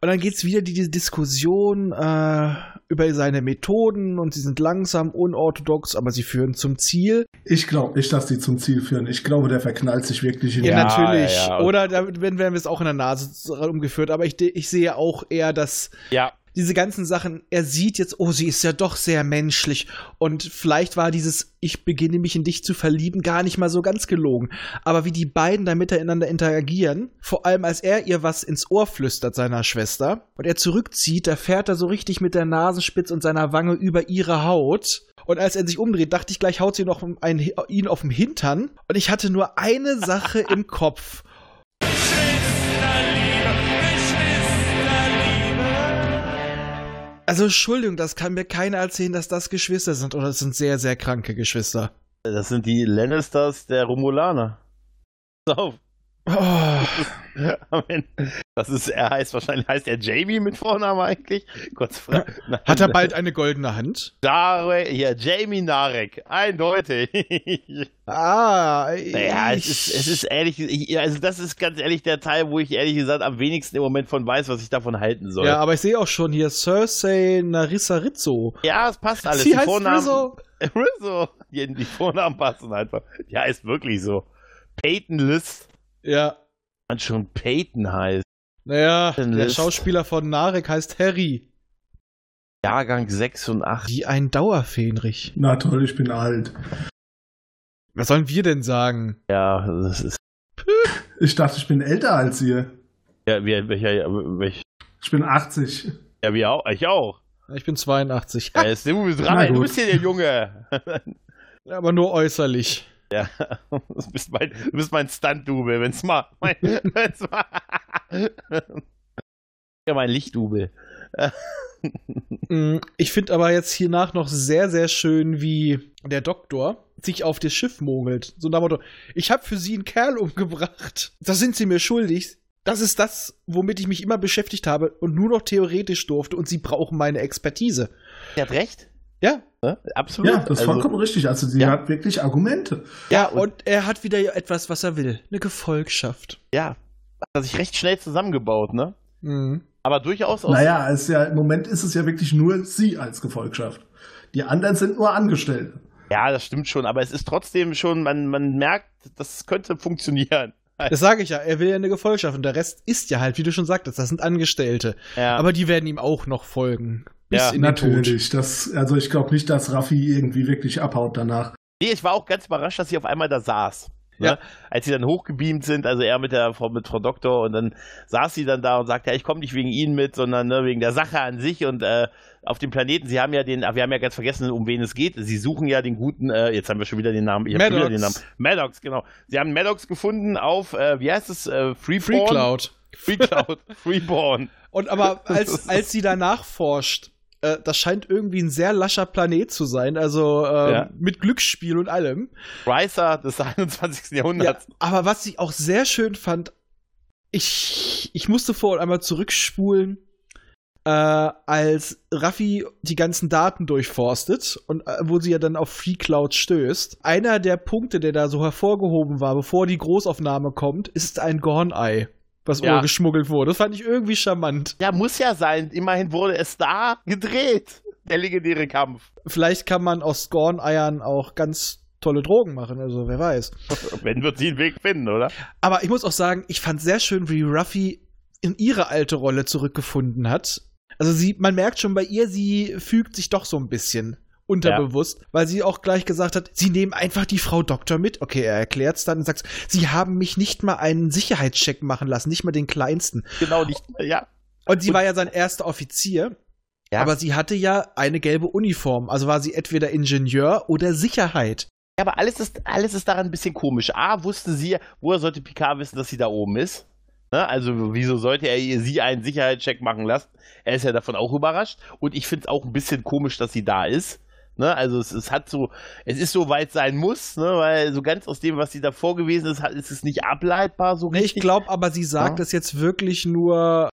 Und dann geht's wieder die, diese Diskussion äh, über seine Methoden und sie sind langsam, unorthodox, aber sie führen zum Ziel. Ich glaube nicht, dass die zum Ziel führen. Ich glaube, der verknallt sich wirklich in Ja, Ja, natürlich. ja, ja. Oder damit werden wir es auch in der Nase umgeführt. Aber ich, ich sehe auch eher, dass Ja, diese ganzen Sachen, er sieht jetzt, oh, sie ist ja doch sehr menschlich. Und vielleicht war dieses, ich beginne mich in dich zu verlieben, gar nicht mal so ganz gelogen. Aber wie die beiden da miteinander interagieren, vor allem als er ihr was ins Ohr flüstert, seiner Schwester, und er zurückzieht, da fährt er so richtig mit der Nasenspitze und seiner Wange über ihre Haut. Und als er sich umdreht, dachte ich gleich, haut sie noch einen, ihn auf den Hintern. Und ich hatte nur eine Sache im Kopf. Also Entschuldigung, das kann mir keiner erzählen, dass das Geschwister sind oder es sind sehr, sehr kranke Geschwister. das sind die Lannisters der Romulaner. Pass auf. Oh, Amen. Das ist, er heißt wahrscheinlich, heißt er Jamie mit Vornamen eigentlich? Kurz Frage. hat er bald eine goldene Hand? Narek, ja, Jamie Narek, eindeutig. Ah, Naja, es ist, es ist ehrlich, ich, also das ist ganz ehrlich der Teil, wo ich ehrlich gesagt am wenigsten im Moment von weiß, was ich davon halten soll. Ja, aber ich sehe auch schon hier Cersei Narissa Rizzo. Ja, es passt alles. Sie die heißt Vornamen, Rizzo. Rizzo. Die, die Vornamen passen einfach. Ja, ist wirklich so. Peyton List, Ja. man schon Peyton heißt. Naja, Ein der List. Schauspieler von Narek heißt Harry. Jahrgang 6 und 8. Wie ein Dauerfähnrich. Na toll, ich bin alt. Was sollen wir denn sagen? Ja, das ist. Ich dachte, ich bin älter als ihr. Ja, wie, welcher, welch, Ich bin 80. ja, wie auch, ich auch. Ich bin 82. Ja, jetzt, du bist Na dran, du bist hier der Junge. Aber nur äußerlich. Ja, du bist mein, du bist mein Stunt-Double, wenn's mal, mein, wenn's mal, ja, mein Lichtdouble. Mm, Ich finde aber jetzt hiernach noch sehr, sehr schön, wie der Doktor sich auf das Schiff mogelt. So nach dem Motto, ich habe für sie einen Kerl umgebracht. Das sind sie mir schuldig. Das ist das, womit ich mich immer beschäftigt habe und nur noch theoretisch durfte und sie brauchen meine Expertise. Er hat recht. Ja, Ne? Absolut. Ja, das ist Also, vollkommen richtig. Also sie Ja. hat wirklich Argumente. ja, und- und er hat wieder etwas, was er will. Eine Gefolgschaft. Ja, hat er sich recht schnell zusammengebaut, ne? Mhm. Aber durchaus aus. Naja, es ist ja, im Moment ist es ja wirklich nur sie als Gefolgschaft. Die anderen sind nur Angestellte. Ja, das stimmt schon, aber es ist trotzdem schon, man, man merkt, das könnte funktionieren. Das sage ich ja, er will ja eine Gefolgschaft und der Rest ist ja halt, wie du schon sagtest, das sind Angestellte. Ja. Aber die werden ihm auch noch folgen. Bis Ja, in den Tod. Natürlich. Das, also ich glaube nicht, dass Raffi irgendwie wirklich abhaut danach. Nee, ich war auch ganz überrascht, dass sie auf einmal da saß. Ne? Ja. Als sie dann hochgebeamt sind, also er mit der Frau, mit Frau Doktor und dann saß sie dann da und sagte, ja, ich komme nicht wegen Ihnen mit, sondern ne, wegen der Sache an sich und äh, auf dem Planeten, sie haben ja den, wir haben ja ganz vergessen, um wen es geht. Sie suchen ja den guten, äh, jetzt haben wir schon wieder den Namen, ich wieder den Namen. Maddox. Maddox, genau. Sie haben Maddox gefunden auf, äh, wie heißt es, äh, Freeborn? Free Cloud. Free Cloud, Freeborn. Und aber als, als sie danach forscht, Äh, das scheint irgendwie ein sehr lascher Planet zu sein, also äh, Ja. mit Glücksspiel und allem. Ricer des 21. Ja, Jahrhunderts. aber was ich auch sehr schön fand, ich, ich musste vorhin einmal zurückspulen, äh, als Raffi die ganzen Daten durchforstet und äh, wo sie ja dann auf Free Cloud stößt. Einer der Punkte, der da so hervorgehoben war, bevor die Großaufnahme kommt, ist ein Gorn-Ei, was Ja. geschmuggelt wurde. Das fand ich irgendwie charmant. Ja, muss ja sein. Immerhin wurde es da gedreht. Der legendäre Kampf. Vielleicht kann man aus Gorn-Eiern auch ganz tolle Drogen machen, also wer weiß. Wenn wird sie einen Weg finden, oder? Aber ich muss auch sagen, ich fand sehr schön, wie Ruffy in ihre alte Rolle zurückgefunden hat. Also sie, man merkt schon bei ihr, sie fügt sich doch so ein bisschen unterbewusst, weil sie auch gleich gesagt hat, sie nehmen einfach die Frau Doktor mit. Okay, er erklärt's dann und sagt, sie haben mich nicht mal einen Sicherheitscheck machen lassen, nicht mal den kleinsten. Genau, nicht. Ja. Und sie Und- war ja sein erster Offizier, Ja. aber sie hatte ja eine gelbe Uniform. Also war sie entweder Ingenieur oder Sicherheit. Ja, aber alles ist, alles ist daran ein bisschen komisch. A, wusste sie, woher sollte Picard wissen, dass sie da oben ist? Ne? Also, wieso sollte er ihr, sie einen Sicherheitscheck machen lassen? Er ist ja davon auch überrascht. Und ich finde es auch ein bisschen komisch, dass sie da ist. Ne? Also, es, es hat so, es ist so weit sein muss, ne? weil so ganz aus dem, was sie davor gewesen ist, hat, ist es nicht ableitbar so Nee, ich richtig. glaube aber, sie sagt Ja. das jetzt wirklich nur,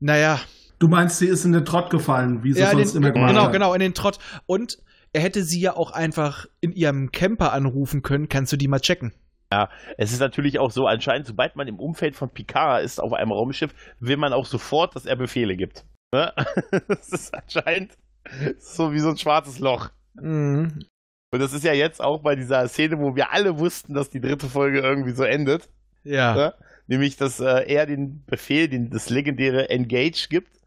naja, Du meinst, sie ist in den Trott gefallen, wie sie ja, in sonst den, immer gemacht genau, hat. genau, in den Trott. Und er hätte sie ja auch einfach in ihrem Camper anrufen können. Kannst du die mal checken? Es ist natürlich auch so, anscheinend, sobald man im Umfeld von Picard ist auf einem Raumschiff, will man auch sofort, dass er Befehle gibt. Ne? Das ist anscheinend so wie so ein schwarzes Loch. Mhm. Und das ist ja jetzt auch bei dieser Szene, wo wir alle wussten, dass die dritte Folge irgendwie so endet. Ja. Ne? Nämlich, dass äh, er den Befehl, den, das legendäre Engage gibt.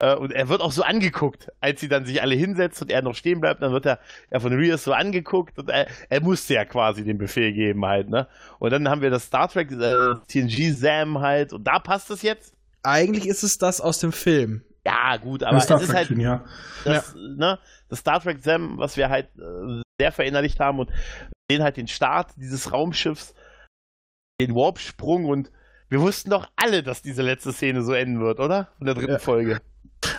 Äh, und er wird auch so angeguckt, als sie dann sich alle hinsetzt und er noch stehen bleibt, dann wird er ja, von Rios so angeguckt und er, er musste ja quasi den Befehl geben halt, ne? Und dann haben wir das Star Trek, äh, TNG Sam halt, und da passt es jetzt. Eigentlich ist es das aus dem Film. Ja, gut, aber Das Star es ist halt Film, ja. das, ne, das Star Trek Sam, was wir halt äh, sehr verinnerlicht haben und sehen halt den Start dieses Raumschiffs, den Warp-Sprung und wir wussten doch alle, dass diese letzte Szene so enden wird, oder? Von der dritten Ja. Folge.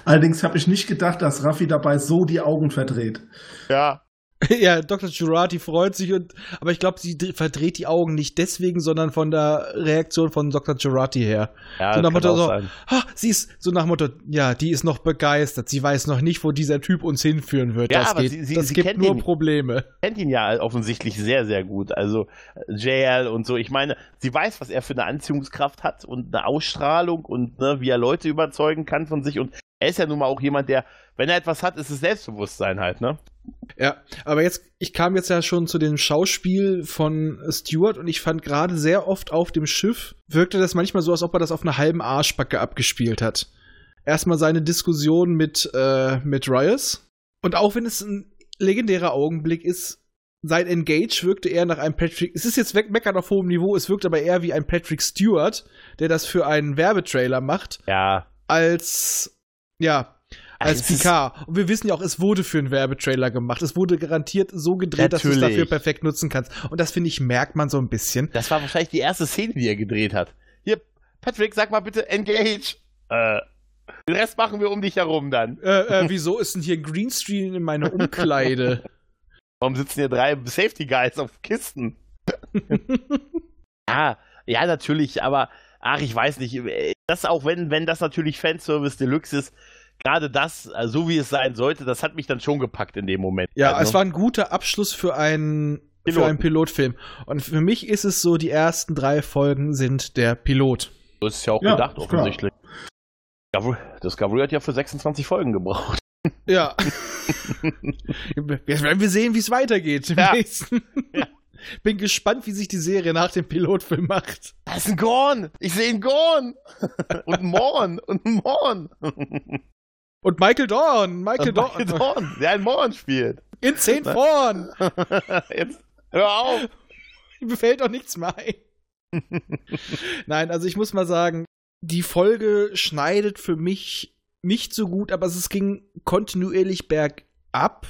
Allerdings habe ich nicht gedacht, dass Raffi dabei so die Augen verdreht. Ja. ja, Dr. Jurati freut sich und, aber ich glaube, sie verdreht die Augen nicht deswegen, sondern von der Reaktion von Dr. Jurati her. Ja, so nach Motto so, ha, sie ist so nach Motto, ja, die ist noch begeistert. Sie weiß noch nicht, wo dieser Typ uns hinführen wird. Ja, das aber geht, sie- sie- das sie gibt kennt nur ihn. Probleme. kennt ihn ja offensichtlich sehr, sehr gut. Also JL und so. Ich meine, sie weiß, was er für eine Anziehungskraft hat und eine Ausstrahlung und ne, wie er Leute überzeugen kann von sich. Und er ist ja nun mal auch jemand, der, wenn er etwas hat, ist es Selbstbewusstsein halt, ne? Ja, aber jetzt, ich kam jetzt ja schon zu dem Schauspiel von Stewart und ich fand gerade sehr oft auf dem Schiff wirkte das manchmal so, als ob er das auf einer halben Arschbacke abgespielt hat. Erstmal seine Diskussion mit, äh, mit Rios. Und auch wenn es ein legendärer Augenblick ist, sein Engage wirkte eher nach einem Patrick. Es ist jetzt meckern auf hohem Niveau, es wirkt aber eher wie ein Patrick Stewart, der das für einen Werbetrailer macht, Ja. als, ja, als ist- Picard. Und wir wissen ja auch, es wurde für einen Werbetrailer gemacht. Es wurde garantiert so gedreht, dass du es Natürlich. dafür perfekt nutzen kannst. Und das, finde ich, merkt man so ein bisschen. Das war wahrscheinlich die erste Szene, die er gedreht hat. Hier, Patrick, sag mal bitte Engage. Äh, den Rest machen wir um dich herum dann. Äh, äh, wieso ist denn hier ein Greenscreen in meiner Umkleide? Warum sitzen hier drei Safety Guys auf Kisten? ja, ja, natürlich, aber ach, ich weiß nicht. Das auch, wenn, wenn das natürlich Fanservice Deluxe ist, gerade das, also so wie es sein sollte, das hat mich dann schon gepackt in dem Moment. ja, also, es war ein guter Abschluss für einen, für einen Pilotfilm. Und für mich ist es so, die ersten drei Folgen sind der Pilot. Das ist ja auch Ja, gedacht, ist klar. offensichtlich. Discovery, hat ja für 26 Folgen gebraucht. Ja. Jetzt werden wir sehen, wie es weitergeht. Im Ja. nächsten. Ja. Bin gespannt, wie sich die Serie nach dem Pilotfilm macht. Da ist ein Gorn! Ich sehe einen Gorn! und ein Morn! Und ein Morn! Und Michael Dorn, Michael, Und Michael Dorn, Dorn, der einen Morn spielt. in 10 vorn. Jetzt, hör auf! Mir fällt doch nichts mehr ein. Nein, also ich muss mal sagen, die Folge schneidet für mich nicht so gut, aber es ging kontinuierlich bergab.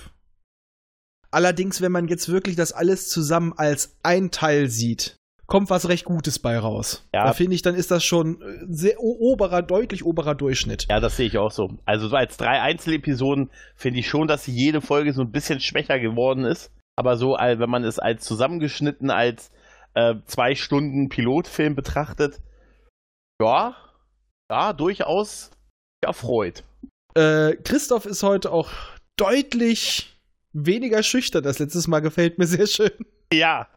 Allerdings, wenn man jetzt wirklich das alles zusammen als ein Teil sieht, kommt was recht Gutes bei raus. Ja. Da finde ich, dann ist das schon äh, sehr oberer, deutlich oberer Durchschnitt. Ja, das sehe ich auch so. Also so als drei Einzelepisoden finde ich schon, dass jede Folge so ein bisschen schwächer geworden ist. Aber so, wenn man es als zusammengeschnitten, als äh, zwei Stunden Pilotfilm betrachtet, ja, ja, durchaus erfreut. Äh, Christoph ist heute auch deutlich weniger schüchtern. Das letztes Mal gefällt mir sehr schön. Ja,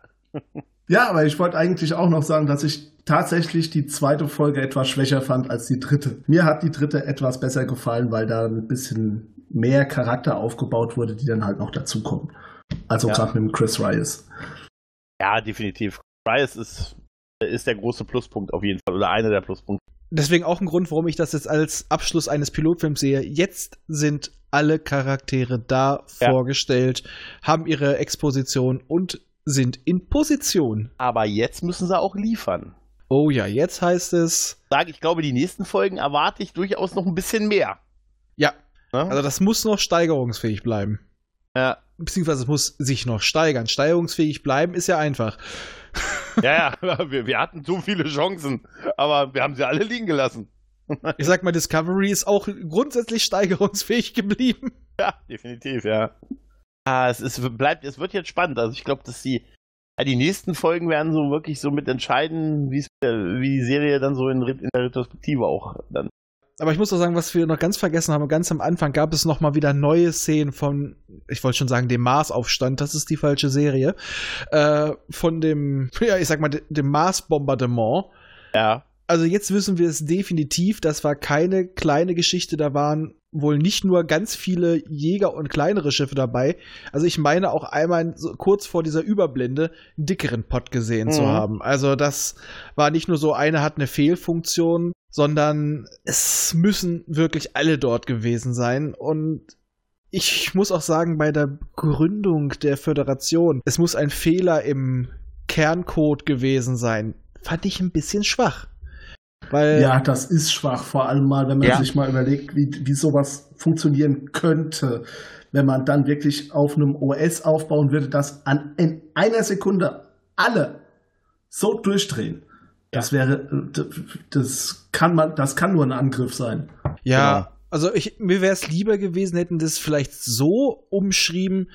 Ja, aber ich wollte eigentlich auch noch sagen, dass ich tatsächlich die zweite Folge etwas schwächer fand als die dritte. Mir hat die dritte etwas besser gefallen, weil da ein bisschen mehr Charakter aufgebaut wurde, die dann halt noch dazukommen. Also Ja. gerade mit dem Chris Rice. ja, definitiv. Rice ist, ist der große Pluspunkt auf jeden Fall oder einer der Pluspunkte. Deswegen auch ein Grund, warum ich das jetzt als Abschluss eines Pilotfilms sehe. Jetzt sind alle Charaktere da Ja. vorgestellt, haben ihre Exposition und sind in Position. Aber jetzt müssen sie auch liefern. Oh ja, jetzt heißt es. Sag, ich glaube, die nächsten Folgen erwarte ich durchaus noch ein bisschen mehr. Ja, Ne? also das muss noch steigerungsfähig bleiben. ja, Beziehungsweise es muss sich noch steigern. Steigerungsfähig bleiben ist ja einfach. ja, ja wir, wir hatten so viele Chancen, aber wir haben sie alle liegen gelassen. Ich sag mal, Discovery ist auch grundsätzlich steigerungsfähig geblieben. Ja, definitiv, ja. Ah, es ist, bleibt, es wird jetzt spannend. Also ich glaube, dass die, die nächsten Folgen werden so wirklich so mit entscheiden, wie äh, wie die Serie dann so in, in der Retrospektive auch dann. Aber ich muss auch sagen, was wir noch ganz vergessen haben, ganz am Anfang gab es noch mal wieder neue Szenen von, ich wollte schon sagen, dem Marsaufstand, das ist die falsche Serie, äh, von dem, ja, ich sag mal, de- dem Mars-Bombardement. Ja, Also jetzt wissen wir es definitiv, das war keine kleine Geschichte, da waren wohl nicht nur ganz viele Jäger und kleinere Schiffe dabei. Also ich meine auch einmal so kurz vor dieser Überblende einen dickeren Pott gesehen zu Mhm. haben. Also das war nicht nur so, eine hat eine Fehlfunktion, sondern es müssen wirklich alle dort gewesen sein. Und ich muss auch sagen, bei der Gründung der Föderation, es muss ein Fehler im Kerncode gewesen sein. Fand ich ein bisschen schwach. Weil Ja, das ist schwach, vor allem mal, wenn man Ja. sich mal überlegt, wie, wie sowas funktionieren könnte. Wenn man dann wirklich auf einem OS aufbauen würde, das an, in einer Sekunde alle so durchdrehen. Das wäre, das kann man, das kann nur ein Angriff sein. Ja, Genau. also ich, mir wäre es lieber gewesen, hätten das vielleicht so umschrieben,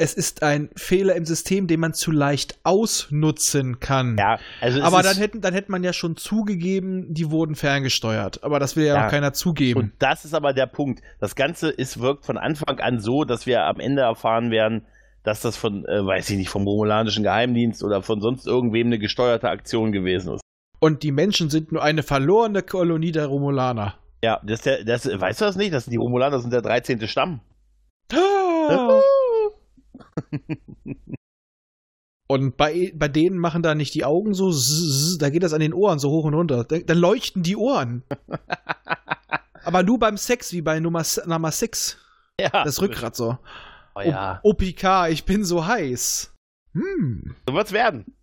es ist ein Fehler im System, den man zu leicht ausnutzen kann. ja. Also es Aber dann hätten, dann hätte man ja schon zugegeben, die wurden ferngesteuert. Aber das will ja, Ja. noch keiner zugeben. Und das ist aber der Punkt. Das Ganze ist, wirkt von Anfang an so, dass wir am Ende erfahren werden, dass das von, äh, weiß ich nicht, vom romulanischen Geheimdienst oder von sonst irgendwem eine gesteuerte Aktion gewesen ist. Und die Menschen sind nur eine verlorene Kolonie der Romulaner. Ja, das, der, das, weißt du das nicht? Das sind die Romulaner sind der 13. Stamm. Ah! Und bei, bei denen machen da nicht die Augen so, zzz, da geht das an den Ohren so hoch und runter. Da- Dann leuchten die Ohren. Aber nur beim Sex, wie bei Nummer, Nummer 6. Ja. Das Rückgrat so. Oh, ja. O- OPK, ich bin so heiß. Hm, So wird's werden.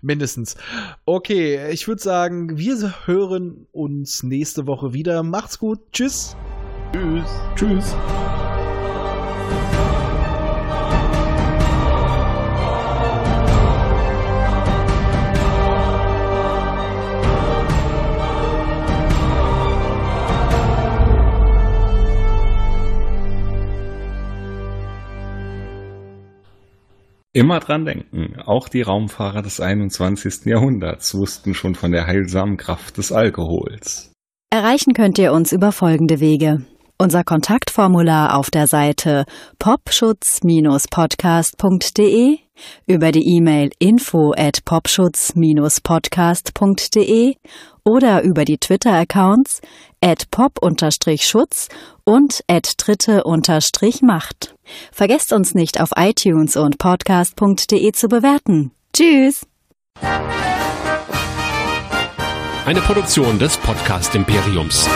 mindestens. Okay, ich würde sagen, wir hören uns nächste Woche wieder. Macht's gut. Tschüss. Tschüss. Tschüss. Immer dran denken, auch die Raumfahrer des 21. Jahrhunderts wussten schon von der heilsamen Kraft des Alkohols. Erreichen könnt ihr uns über folgende Wege. Unser Kontaktformular auf der Seite popschutz-podcast.de, über die E-Mail info at popschutz-podcast.de oder über die Twitter-Accounts at pop-schutz und at dritte-macht. Vergesst uns nicht auf iTunes und podcast.de zu bewerten. Tschüss! Eine Produktion des Podcast Imperiums.